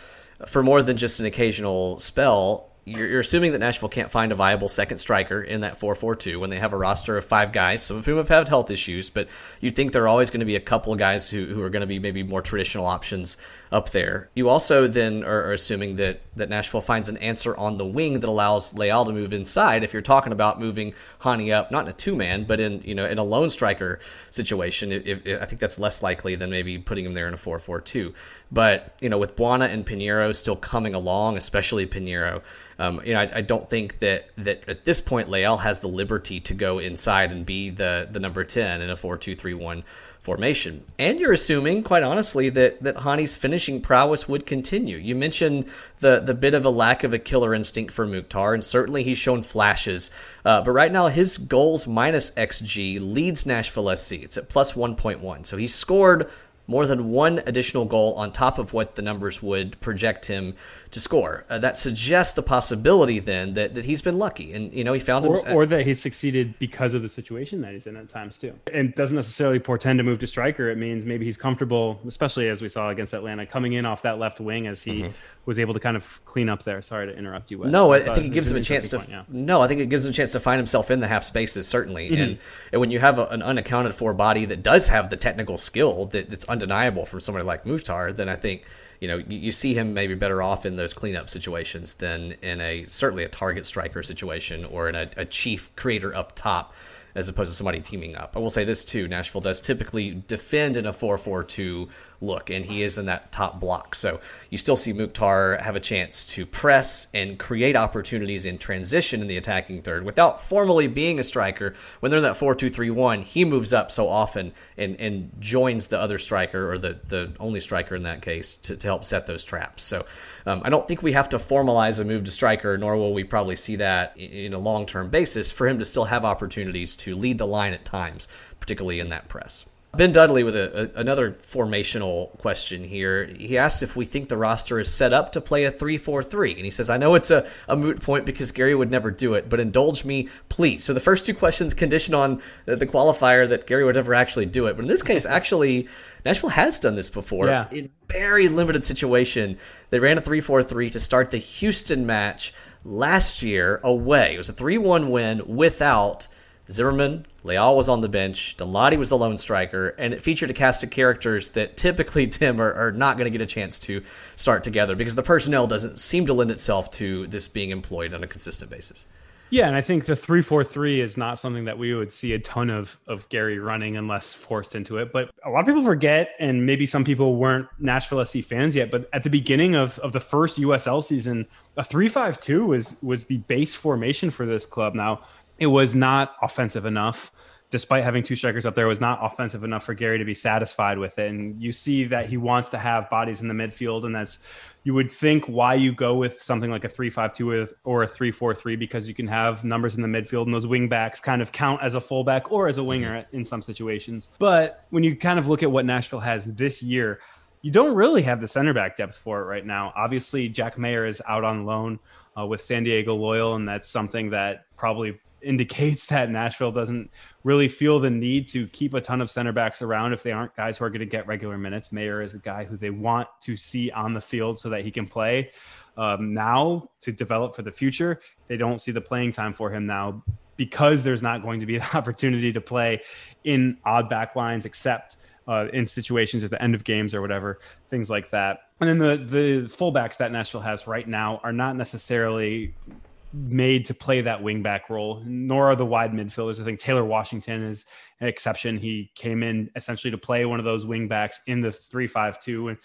A: for more than just an occasional spell, you're, you're, assuming that Nashville can't find a viable second striker in that 4-4-2 when they have a roster of five guys, some of whom have had health issues, but you'd think there are always going to be a couple of guys who, who are going to be maybe more traditional options up there. You also then are, assuming that, that Nashville finds an answer on the wing that allows Leal to move inside. If you're talking about moving Hany up, not in a two man, but in you know in a lone striker situation, if, if, I think that's less likely than maybe putting him there in a 4-4-2. But you know with Bwana and Piñeiro still coming along, especially Piñeiro Um, you know, I, I, don't think that that at this point Leal has the liberty to go inside and be the the number ten in a four two three one formation. And you're assuming, quite honestly, that that Hany's finishing prowess would continue. You mentioned the the bit of a lack of a killer instinct for Mukhtar, and certainly he's shown flashes. Uh, but right now, his goals minus XG leads Nashville SC. It's at plus 1.1. So he scored more than one additional goal on top of what the numbers would project him to score. Uh, that suggests the possibility then that, that he's been lucky and you know he found
B: or,
A: him
B: or that he's succeeded because of the situation that he's in at times too. And doesn't necessarily portend to move to striker. It means maybe he's comfortable, especially as we saw against Atlanta, coming in off that left wing as he mm-hmm. was able to kind of clean up there. Sorry to interrupt you. Wes.
A: No, I, I think it gives him a chance to. Point, yeah. No, I think it gives him a chance to find himself in the half spaces certainly. Mm-hmm. And and when you have a, an unaccounted for body that does have the technical skill that, that's undeniable from somebody like Mukhtar, then I think you know you, you, see him maybe better off in those cleanup situations than in a certainly a target striker situation or in a, a chief creator up top as opposed to somebody teaming up. I will say this too: Nashville does typically defend in a four-four-two look, and he is in that top block. So you still see Mukhtar have a chance to press and create opportunities in transition in the attacking third without formally being a striker. When they're in that 4 2 3 1, he moves up so often and, and joins the other striker, or the, the only striker in that case, to, to help set those traps. So um, I don't think we have to formalize a move to striker, nor will we probably see that in a long term basis for him to still have opportunities to lead the line at times, particularly in that press. Ben Dudley with a, a, another formational question here. He asks if we think the roster is set up to play a 3 4 3. And he says, I know it's a, a moot point because Gary would never do it, but indulge me, please. So the first two questions condition on the, the qualifier that Gary would never actually do it. But in this case, actually, Nashville has done this before
B: yeah.
A: in very limited situation. They ran a 3 4 3 to start the Houston match last year away. It was a 3 1 win without Zimmerman, Leal was on the bench, Danladi was the lone striker, and it featured a cast of characters that typically, Tim, are, are not going to get a chance to start together because the personnel doesn't seem to lend itself to this being employed on a consistent basis.
B: Yeah, and I think the three four three is not something that we would see a ton of of Gary running unless forced into it. But a lot of people forget, and maybe some people weren't Nashville SC fans yet. But at the beginning of, of the first USL season, a three five two was was the base formation for this club. Now it was not offensive enough despite having two strikers up there, it was not offensive enough for Gary to be satisfied with it. And you see that he wants to have bodies in the midfield, and that's you would think why you go with something like a three-five-two or a three-four-three because you can have numbers in the midfield, and those wing backs kind of count as a fullback or as a winger mm-hmm. in some situations. But when you kind of look at what Nashville has this year. You don't really have the center back depth for it right now. Obviously, Jack Maher is out on loan uh, with San Diego Loyal, and that's something that probably indicates that Nashville doesn't really feel the need to keep a ton of center backs around if they aren't guys who are going to get regular minutes. Maher is a guy who they want to see on the field so that he can play um, now to develop for the future. They don't see the playing time for him now because there's not going to be the opportunity to play in odd back lines except uh, in situations at the end of games or whatever, things like that. And then the the fullbacks that Nashville has right now are not necessarily made to play that wingback role, nor are the wide midfielders. I think Taylor Washington is an exception. He came in essentially to play one of those wingbacks in the three-five-two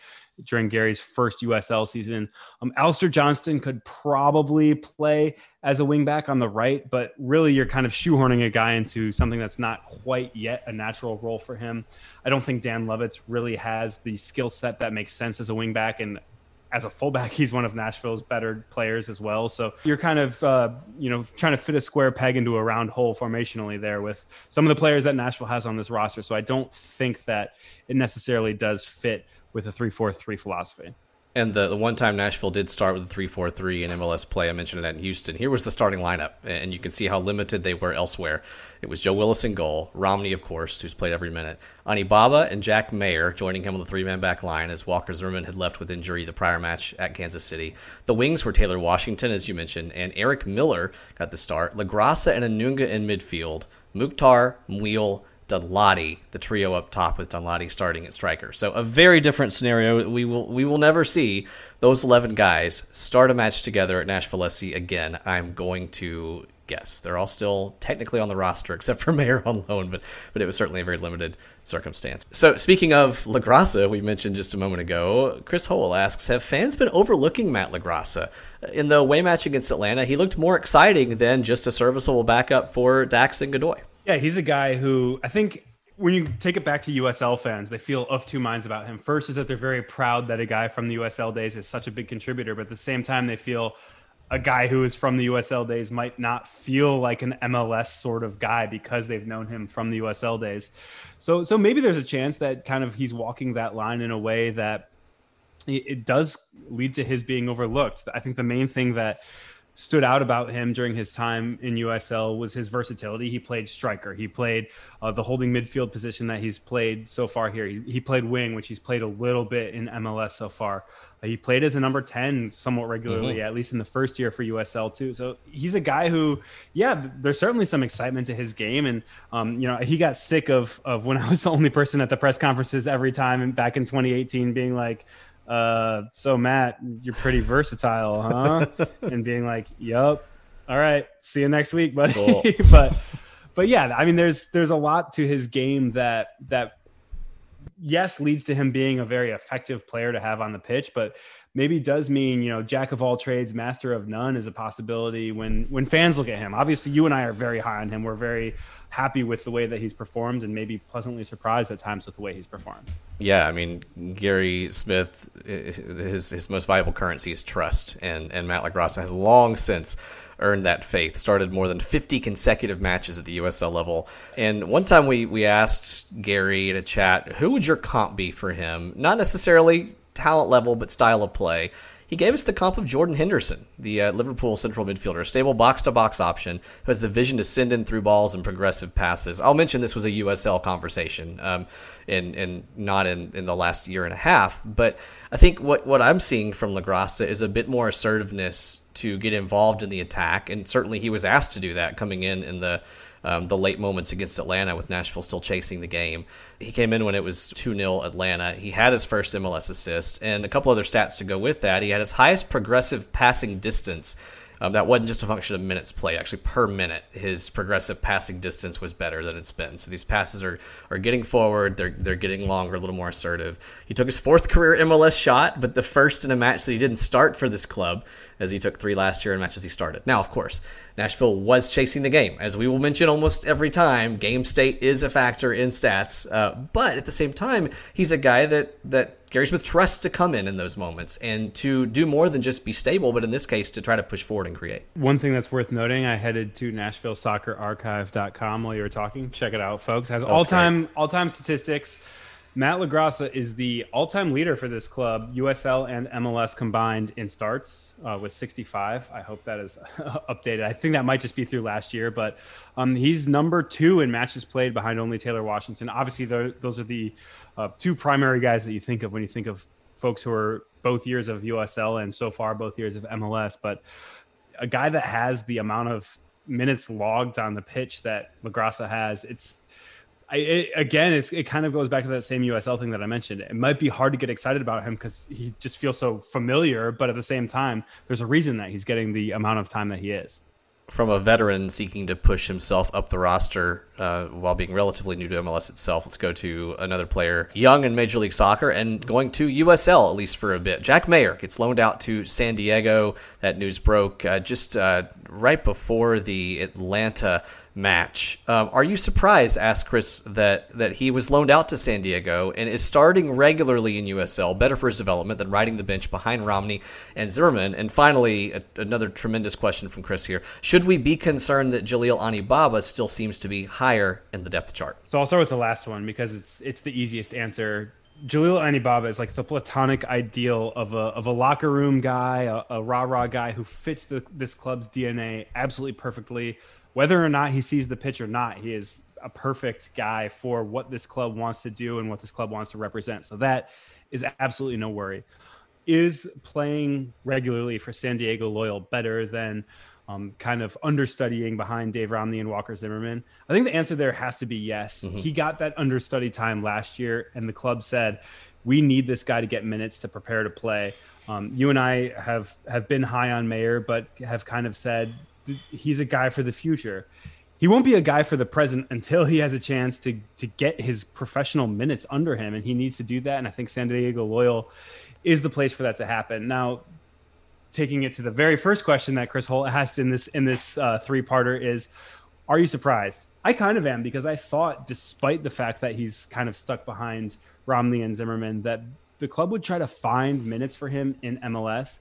B: during Gary's first USL season. Um, Alistair Johnston could probably play as a wingback on the right, but really you're kind of shoehorning a guy into something that's not quite yet a natural role for him. I don't think Dan Lovitz really has the skill set that makes sense as a wingback, and as a fullback, he's one of Nashville's better players as well. So you're kind of, uh, you know, trying to fit a square peg into a round hole formationally there with some of the players that Nashville has on this roster. So I don't think that it necessarily does fit with a 3 4 3 philosophy.
A: And the, the one time Nashville did start with a 3 4 3 in MLS play, I mentioned it in Houston. Here was the starting lineup, and you can see how limited they were elsewhere. It was Joe Willis in goal, Romney, of course, who's played every minute, Anibaba and Jack Maher joining him on the three man back line as Walker Zimmerman had left with injury the prior match at Kansas City. The wings were Taylor Washington, as you mentioned, and Eric Miller got the start. LaGrassa and Anunga in midfield, Mukhtar, Muyl, Danladi, the trio up top with Danladi starting at striker. So a very different scenario. We will we will never see those eleven guys start a match together at Nashville SC again. I'm going to guess. They're all still technically on the roster except for Maher on loan, but but it was certainly a very limited circumstance. So speaking of LaGrassa, we mentioned just a moment ago, Chris Howell asks, have fans been overlooking Matt LaGrassa? In the away match against Atlanta, he looked more exciting than just a serviceable backup for Dax and Godoy.
B: Yeah, he's a guy who I think when you take it back to USL fans, they feel of two minds about him. First is that they're very proud that a guy from the USL days is such a big contributor, but at the same time, they feel a guy who is from the USL days might not feel like an MLS sort of guy because they've known him from the USL days. So so maybe there's a chance that kind of he's walking that line in a way that it does lead to his being overlooked. I think the main thing that stood out about him during his time in USL was his versatility. He played striker. He played uh, the holding midfield position that he's played so far here. He, he, played wing, which he's played a little bit in MLS so far. Uh, he played as a number 10 somewhat regularly, mm-hmm. at least in the first year for USL too. So he's a guy who, yeah, there's certainly some excitement to his game. And, um, you know, he got sick of, of when I was the only person at the press conferences every time and back in 2018 being like, uh, so Matt, you're pretty versatile, huh? and being like, "Yup, all right, see you next week, buddy." Cool. but, but yeah, I mean, there's there's a lot to his game that that yes leads to him being a very effective player to have on the pitch, but maybe does mean you know jack of all trades master of none is a possibility when when fans look at him obviously you and i are very high on him we're very happy with the way that he's performed and maybe pleasantly surprised at times with the way he's performed.
A: Yeah, I mean Gary Smith, his his most valuable currency is trust, and and Matt LaGrassa has long since earned that faith. Started more than 50 consecutive matches at the USL level, and one time we we asked Gary in a chat, who would your comp be for him? Not necessarily talent level, but style of play he gave us the comp of Jordan Henderson, the uh, Liverpool central midfielder, stable box to box option who has the vision to send in through balls and progressive passes. I'll mention this was a USL conversation, um, and not in, in the last year and a half. But I think what what I'm seeing from LaGrassa is a bit more assertiveness to get involved in the attack, and certainly he was asked to do that coming in in the um, the late moments against Atlanta with Nashville still chasing the game. He came in when it was 2 0 Atlanta. He had his first MLS assist and a couple other stats to go with that. He had his highest progressive passing distance um, that wasn't just a function of minutes played. Actually, per minute, his progressive passing distance was better than it's been. So these passes are are getting forward. They're they're getting longer, a little more assertive. He took his fourth career MLS shot, but the first in a match that he didn't start for this club, as he took three last year in matches he started. Now, of course, Nashville was chasing the game, as we will mention almost every time. Game state is a factor in stats, uh, but at the same time, he's a guy that that Gary Smith trusts to come in in those moments and to do more than just be stable, but in this case, to try to push forward and create.
B: One thing that's worth noting, I headed to NashvilleSoccerArchive.com while you were talking. Check it out, folks. Has all time all time statistics. Matt LaGrassa is the all-time leader for this club, USL and MLS combined in starts uh, with 65. I hope that is updated. I think that might just be through last year, but um, he's number two in matches played behind only Taylor Washington. Obviously, those are the uh, two primary guys that you think of when you think of folks who are both years of USL and so far both years of MLS. But a guy that has the amount of minutes logged on the pitch that LaGrassa has, it's I, it, again, it kind of goes back to that same USL thing that I mentioned. It might be hard to get excited about him because he just feels so familiar, but at the same time, there's a reason that he's getting the amount of time that he is
A: from a veteran seeking to push himself up the roster uh, while being relatively new to MLS itself. Let's go to another player, young in Major League Soccer and going to USL at least for a bit. Jack Maher gets loaned out to San Diego. That news broke uh, just uh, right before the Atlanta match. Um, are you surprised, asked Chris, that that he was loaned out to San Diego and is starting regularly in USL, better for his development than riding the bench behind Romney and Zimmerman? And finally, a, another tremendous question from Chris here: Should we be concerned that Jaleel Anibaba still seems to be higher in the depth chart?
B: So I'll start with the last one because it's it's the easiest answer. Jaleel Anibaba is like the platonic ideal of a of a locker room guy, a, a rah rah guy who fits the, this club's DNA absolutely perfectly whether or not he sees the pitch or not, he is a perfect guy for what this club wants to do and what this club wants to represent. So that is absolutely no worry. Is playing regularly for San Diego Loyal better than um, kind of understudying behind Dave Romney and Walker Zimmerman? I think the answer there has to be yes. Mm-hmm. He got that understudy time last year, and the club said, we need this guy to get minutes to prepare to play. Um, you and I have have been high on Maher, but have kind of said he's a guy for the future. He won't be a guy for the present until he has a chance to to get his professional minutes under him, and he needs to do that. And I think San Diego Loyal is the place for that to happen. Now, taking it to the very first question that Chris Holt asked in this in this uh, three parter is, are you surprised? I kind of am because I thought, despite the fact that he's kind of stuck behind Romney and Zimmerman, that the club would try to find minutes for him in MLS.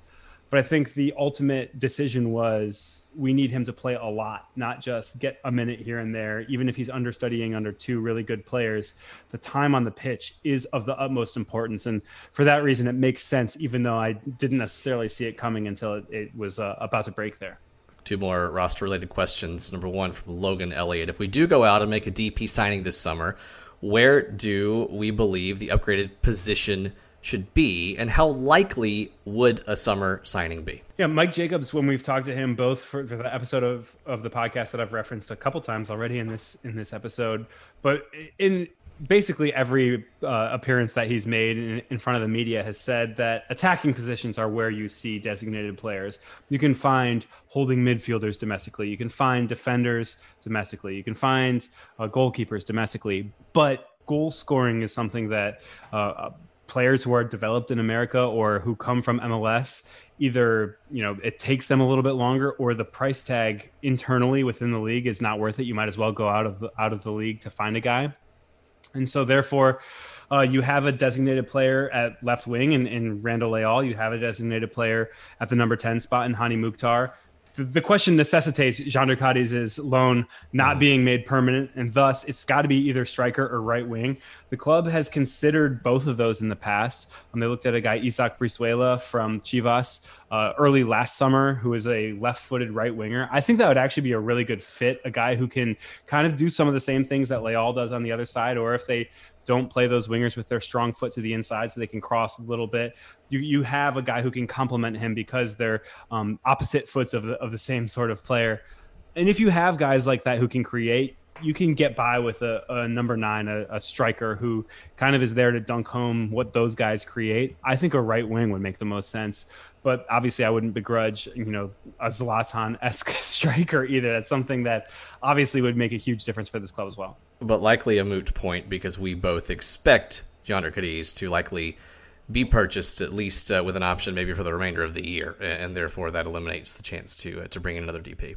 B: But I think the ultimate decision was we need him to play a lot, not just get a minute here and there. Even if he's understudying under two really good players, the time on the pitch is of the utmost importance. And for that reason, it makes sense, even though I didn't necessarily see it coming until it, it was uh, about to break there.
A: Two more roster related questions. Number one from Logan Elliott. If we do go out and make a DP signing this summer, where do we believe the upgraded position should be, and how likely would a summer signing be?
B: Yeah, Mike Jacobs. When we've talked to him, both for, for, the episode of, of the podcast that I've referenced a couple times already in this in this episode, but in basically every uh, appearance that he's made in, in, front of the media has said that attacking positions are where you see designated players. You can find holding midfielders domestically. You can find defenders domestically. You can find uh, goalkeepers domestically. But goal scoring is something that uh, players who are developed in America or who come from MLS either you know it takes them a little bit longer or the price tag internally within the league is not worth it. You might as well go out of the, out of the league to find a guy. And so therefore uh, you have a designated player at left wing in, in Randall Leal. You have a designated player at the number 10 spot in Hany Mukhtar the, question necessitates Jhonder Cadiz's loan not mm. being made permanent, and thus it's got to be either striker or right wing. The club has considered both of those in the past. Um, they looked at a guy, Isaac Brizuela from Chivas, uh, early last summer, who is a left footed right winger. I think that would actually be a really good fit, a guy who can kind of do some of the same things that Leal does on the other side, or if they don't play those wingers with their strong foot to the inside so they can cross a little bit. You you have a guy who can complement him because they're um, opposite foots of the, of the same sort of player. And if you have guys like that who can create, you can get by with a, a number nine, a, a, striker who kind of is there to dunk home what those guys create. I think a right wing would make the most sense. But obviously, I wouldn't begrudge, you know, a Zlatan esque striker either. That's something that obviously would make a huge difference for this club as well.
A: But likely a moot point because we both expect Jhonder Cadiz to likely be purchased at least uh, with an option maybe for the remainder of the year, and therefore that eliminates the chance to uh, to bring in another DP.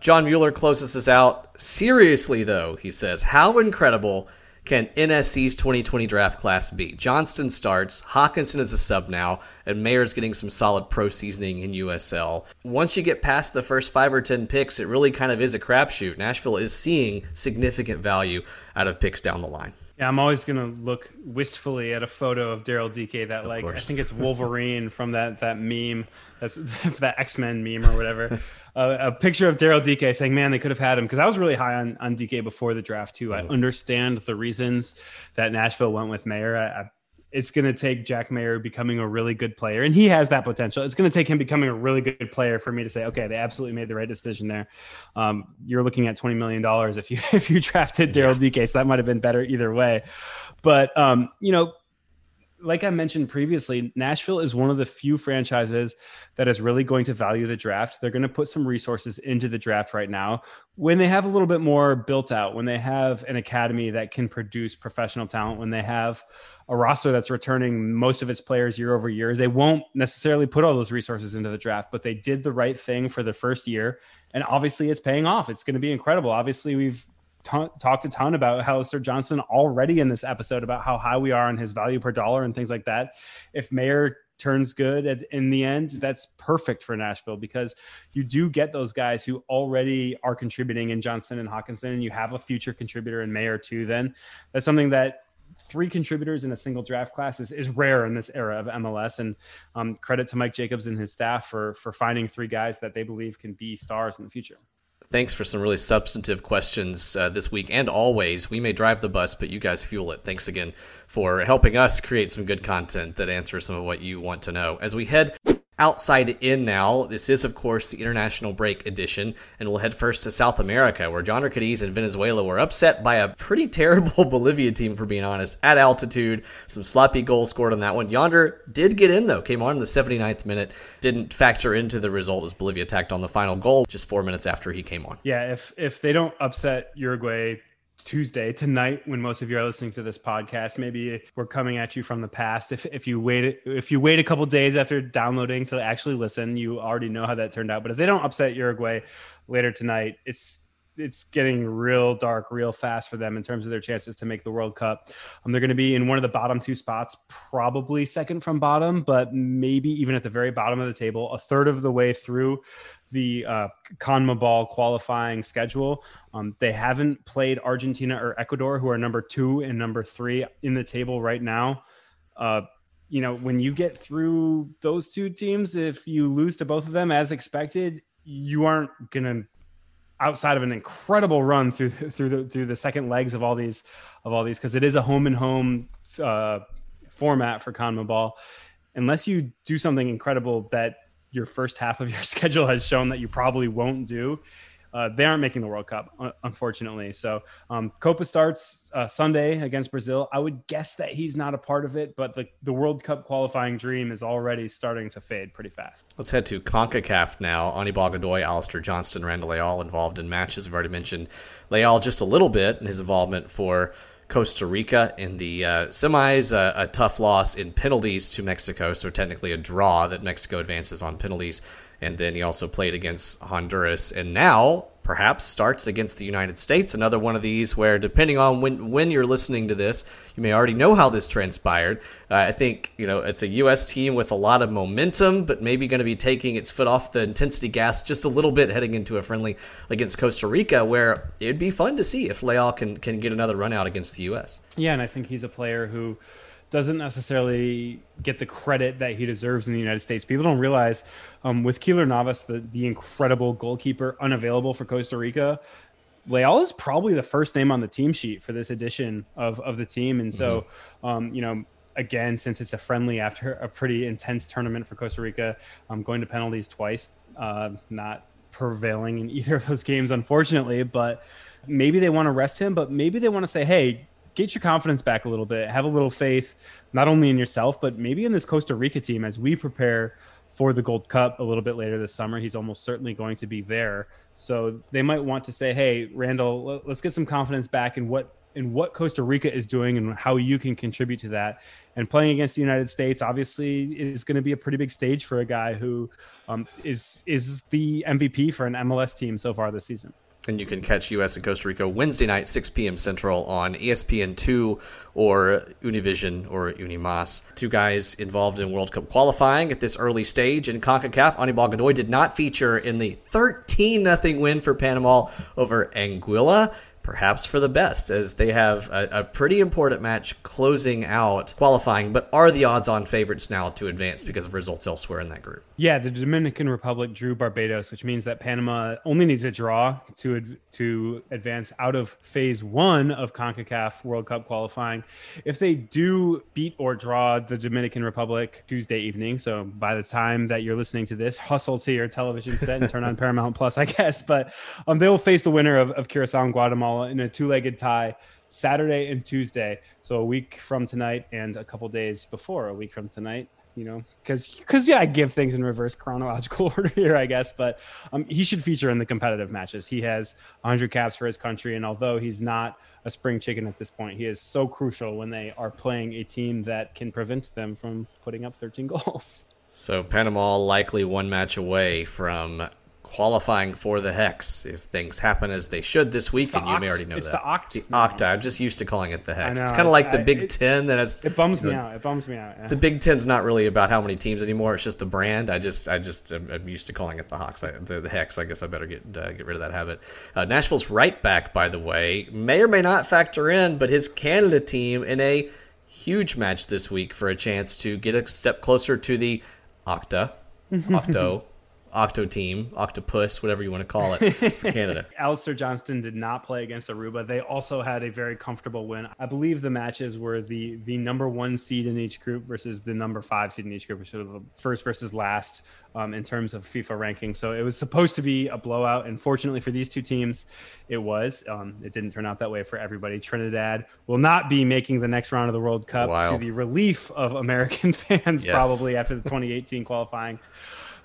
A: John Mueller closes us out. Seriously, though, he says, how incredible can NSC's 2020 draft class be? Johnston starts, Hawkinson is a sub now, and Maher's getting some solid pro seasoning in USL. Once you get past the first five or ten picks, it really kind of is a crapshoot. Nashville is seeing significant value out of picks down the line.
B: Yeah, I'm always gonna look wistfully at a photo of Daryl Dike that, of like, course. I think it's Wolverine from that that meme, that's that X Men meme or whatever. a, a picture of Daryl Dike saying, "Man, they could have had him." Because I was really high on on Dike before the draft too. I mm. understand the reasons that Nashville went with Maher. I, I, it's going to take Jack Maher becoming a really good player, and he has that potential. It's going to take him becoming a really good player for me to say, okay, they absolutely made the right decision there. Um, you're looking at twenty million dollars if you if you drafted Daryl yeah. Dike, so that might have been better either way. But um, you know, like I mentioned previously, Nashville is one of the few franchises that is really going to value the draft. They're going to put some resources into the draft right now. When they have a little bit more built out, when they have an academy that can produce professional talent, when they have a roster that's returning most of its players year over year, they won't necessarily put all those resources into the draft, but they did the right thing for the first year. And obviously, it's paying off. It's going to be incredible. Obviously, we've talked a ton about Alistair Johnston already in this episode about how high we are on his value per dollar and things like that. If Maher turns good at, in the end, that's perfect for Nashville because you do get those guys who already are contributing in Johnston and Hawkinson, and you have a future contributor in Maher too. Then that's something that three contributors in a single draft class is, is rare in this era of MLS. And um, credit to Mike Jacobs and his staff for for finding three guys that they believe can be stars in the future
A: thanks for some really substantive questions uh, this week and always. We may drive the bus, but you guys fuel it. Thanks again for helping us create some good content that answers some of what you want to know. As we head outside in now. This is, of course, the international break edition, and we'll head first to South America, where Jhonder Cádiz and Venezuela were upset by a pretty terrible Bolivia team, for being honest, at altitude. Some sloppy goals scored on that one. Jhonder did get in, though, came on in the 79th minute, didn't factor into the result as Bolivia attacked on the final goal just four minutes after he came on.
B: Yeah, if if they don't upset Uruguay Tuesday tonight when most of you are listening to this podcast. Maybe we're coming at you from the past. If if you wait if you wait a couple days after downloading to actually listen, you already know how that turned out. But if they don't upset Uruguay later tonight, it's it's getting real dark real fast for them in terms of their chances to make the World Cup. Um, they're going to be in one of the bottom two spots, probably second from bottom, but maybe even at the very bottom of the table, a third of the way through the uh, CONMEBOL qualifying schedule. Um, they haven't played Argentina or Ecuador, who are number two and number three in the table right now. Uh, you know, when you get through those two teams, if you lose to both of them as expected, you aren't gonna outside of an incredible run through through the through the second legs of all these of all these because it is a home and home uh, format for CONMEBOL. Unless you do something incredible that your first half of your schedule has shown that you probably won't do. Uh, they aren't making the World Cup, unfortunately. So um, Copa starts uh, Sunday against Brazil. I would guess that he's not a part of it, but the, the World Cup qualifying dream is already starting to fade pretty fast.
A: Let's head to CONCACAF now. Anibal Godoy, Alistair Johnston, Randall Leal involved in matches. We've already mentioned Leal just a little bit in his involvement for Costa Rica in the uh, semis, uh, a tough loss in penalties to Mexico, so technically a draw that Mexico advances on penalties. And then he also played against Honduras, and now perhaps starts against the United States. Another one of these where, depending on when when you're listening to this, you may already know how this transpired. Uh, I think you know it's a U.S. team with a lot of momentum, but maybe going to be taking its foot off the intensity gas just a little bit heading into a friendly against Costa Rica, where it'd be fun to see if Leal can can get another run out against the U.S.
B: Yeah, and I think he's a player who doesn't necessarily get the credit that he deserves in the United States. People don't realize um, with Keylor Navas, the, the incredible goalkeeper unavailable for Costa Rica, Leal is probably the first name on the team sheet for this edition of, of the team. And so, mm-hmm. um, you know, again, since it's a friendly after a pretty intense tournament for Costa Rica, I'm um, going to penalties twice, uh, not prevailing in either of those games, unfortunately, but maybe they want to rest him, but maybe they want to say, hey, get your confidence back a little bit. Have a little faith, not only in yourself, but maybe in this Costa Rica team as we prepare for the Gold Cup a little bit later this summer. He's almost certainly going to be there. So they might want to say, "Hey, Randall, let's get some confidence back in what in what Costa Rica is doing and how you can contribute to that." And playing against the United States obviously is going to be a pretty big stage for a guy who um, is is the MVP for an MLS team so far this season.
A: And you can catch U.S. and Costa Rica Wednesday night, 6 p.m. Central on ESPN2 or Univision or Unimas. Two guys involved in World Cup qualifying at this early stage in CONCACAF. Anibal Godoy did not feature in the 13 0 win for Panama over Anguilla perhaps for the best, as they have a, a, pretty important match closing out qualifying, but are the odds on favorites now to advance because of results elsewhere in that group.
B: Yeah, the Dominican Republic drew Barbados, which means that Panama only needs a draw to to advance out of phase one of CONCACAF World Cup qualifying. If they do beat or draw the Dominican Republic Tuesday evening, so by the time that you're listening to this, hustle to your television set and turn on Paramount Plus, I guess. But um, they will face the winner of, of Curacao and Guatemala in a two-legged tie Saturday and Tuesday. So a week from tonight and a couple days before a week from tonight. You know, because because yeah, I give things in reverse chronological order here, I guess. But um, he should feature in the competitive matches. He has 100 caps for his country, and although he's not a spring chicken at this point, he is so crucial when they are playing a team that can prevent them from putting up 13 goals.
A: So Panama likely one match away from qualifying for the hex if things happen as they should this week, and you may already know
B: it's
A: that.
B: It's the
A: oct. The octa. I'm just used to calling it the hex. It's kind of like the Big it, Ten. That has
B: it bums me know, out. It bums me out. Yeah.
A: The Big Ten's not really about how many teams anymore. It's just the brand. I just, I just, I'm, I'm used to calling it the Hawks. I, the, the, hex. I guess I better get uh, get rid of that habit. Uh, Nashville's right back, by the way, may or may not factor in, but his Canada team in a huge match this week for a chance to get a step closer to the octa, octo octo team, octopus, whatever you want to call it, for Canada.
B: Alistair Johnston did not play against Aruba. They also had a very comfortable win. I believe the matches were the the number one seed in each group versus the number five seed in each group, which was the first versus last um, in terms of FIFA ranking. So it was supposed to be a blowout, and fortunately for these two teams, it was. Um, it didn't turn out that way for everybody. Trinidad will not be making the next round of the World Cup Wild. to the relief of American fans, yes. probably after the 2018 qualifying.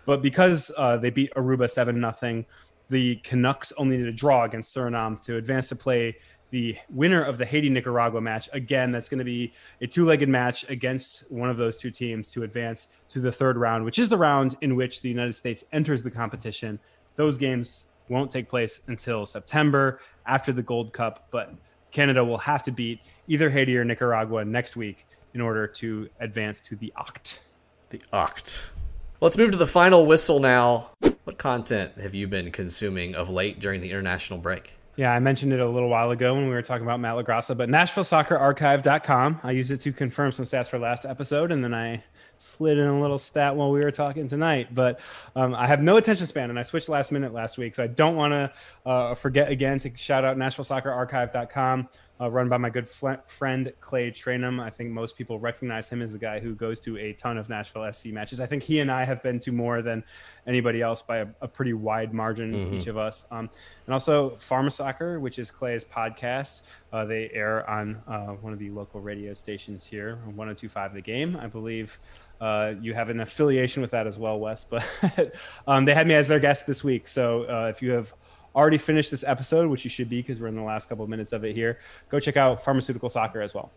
B: But because uh, they beat Aruba seven nothing, the Canucks only need a draw against Suriname to advance to play the winner of the Haiti Nicaragua match. Again, that's going to be a two legged match against one of those two teams to advance to the third round, which is the round in which the United States enters the competition. Those games won't take place until September after the Gold Cup, but Canada will have to beat either Haiti or Nicaragua next week in order to advance to the OCT.
A: The OCT. Let's move to the final whistle now. What content have you been consuming of late during the international break?
B: Yeah, I mentioned it a little while ago when we were talking about Matt LaGrassa, but NashvilleSoccerArchive.com. I used it to confirm some stats for last episode, and then I slid in a little stat while we were talking tonight. But um, I have no attention span, and I switched last minute last week, so I don't want to uh, forget again to shout out NashvilleSoccerArchive.com uh, run by my good fl- friend Clay Trainum. I think most people recognize him as the guy who goes to a ton of Nashville SC matches. I think he and I have been to more than anybody else by a, a pretty wide margin, mm-hmm. each of us. Um, and also Pharma Soccer, which is Clay's podcast. Uh, they air on uh, one of the local radio stations here, 1025 The Game, I believe. Uh, you have an affiliation with that as well, Wes. But um, they had me as their guest this week. So uh, if you have already finished this episode, which you should be because we're in the last couple of minutes of it here, go check out Pharmaceutical Soccer as well.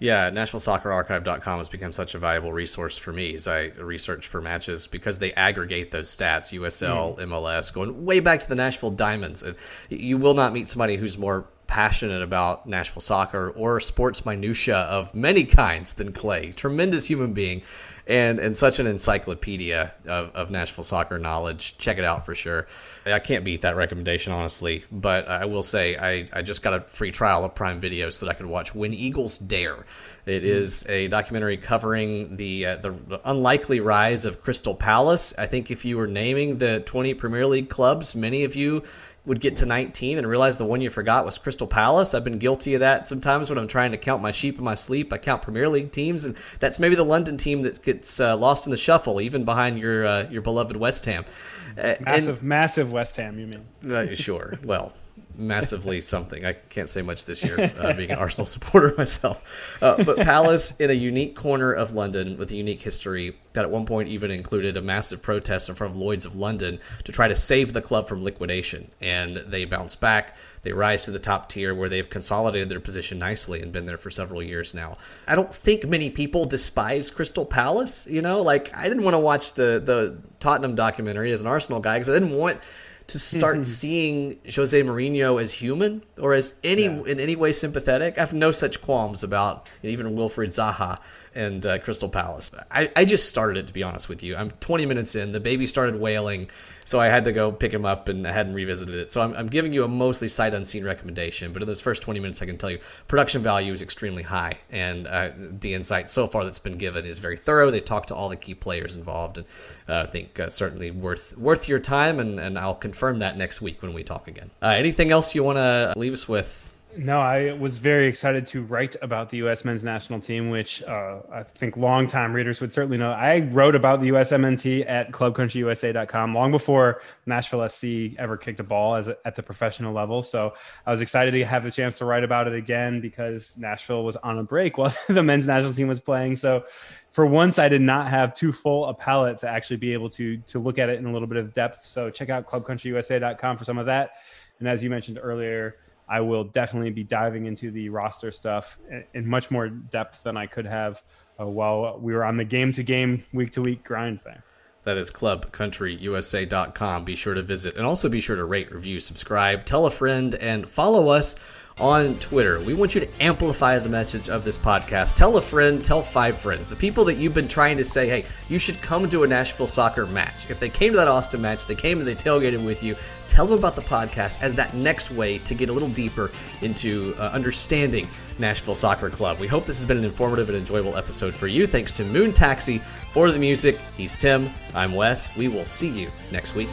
A: Yeah, NashvilleSoccerArchive.com has become such a valuable resource for me as I research for matches because they aggregate those stats, USL. MLS, hmm. going way back to the Nashville Diamonds. And you will not meet somebody who's more passionate about Nashville soccer or sports minutia of many kinds than Clay. Tremendous human being and and such an encyclopedia of, of Nashville soccer knowledge. Check it out for sure. I can't beat that recommendation, honestly. But I will say I, I just got a free trial of Prime Video so that I could watch When Eagles Dare. It hmm. a documentary covering the, uh, the, the unlikely rise of Crystal Palace. I think if you were naming the 20 Premier League clubs, many of you would get to 19 and realize the one you forgot was Crystal Palace. I've been guilty of that sometimes when I'm trying to count my sheep in my sleep. I count Premier League teams, and that's maybe the London team that gets uh, lost in the shuffle, even behind your uh, your beloved West Ham.
B: Uh, massive, and, massive West Ham, you mean?
A: Sure. Well, massively something. I can't say much this year, uh, being an Arsenal supporter myself. Uh, but Palace, in a unique corner of London with a unique history, that at one point even included a massive protest in front of Lloyd's of London to try to save the club from liquidation. And they bounce back. They rise to the top tier where they've consolidated their position nicely and been there for several years now. I don't think many people despise Crystal Palace. You know, like I didn't want to watch the the Tottenham documentary as an Arsenal guy because I didn't want to start seeing Jose Mourinho as human or as any yeah. in any way sympathetic. I have no such qualms about even Wilfried Zaha and uh, Crystal Palace. I, I just started it to be honest with you. I'm 20 minutes in. The baby started wailing, so I had to go pick him up, and I hadn't revisited it. So I'm, I'm giving you a mostly sight unseen recommendation. But in those first 20 minutes, I can tell you production value is extremely high, and uh, the insight so far that's been given is very thorough. They talk to all the key players involved, and uh, I think uh, certainly worth worth your time. And, and I'll confirm that next week when we talk again. Uh, anything else you want to leave us with?
B: No, I was very excited to write about the U.S. men's national team, which uh, I think longtime readers would certainly know. I wrote about the USMNT at ClubCountryUSA.com long before Nashville SC ever kicked a ball as a, at the professional level. So I was excited to have the chance to write about it again because Nashville was on a break while the men's national team was playing. So for once, I did not have too full a palette to actually be able to to look at it in a little bit of depth. So check out ClubCountryUSA.com for some of that. And as you mentioned earlier I will definitely be diving into the roster stuff in much more depth than I could have uh, while we were on the game to game, week to week grind thing.
A: That is clubcountryusa.com. Be sure to visit and also be sure to rate, review, subscribe, tell a friend, and follow us on Twitter. We want you to amplify the message of this podcast. Tell a friend, tell five friends. The people that you've been trying to say, hey, you should come to a Nashville soccer match. If they came to that Austin match, they came and they tailgated with you, tell them about the podcast as that next way to get a little deeper into uh, understanding Nashville Soccer Club. We hope this has been an informative and enjoyable episode for you. Thanks to Moon Taxi for the music. He's Tim. I'm Wes. We will see you next week.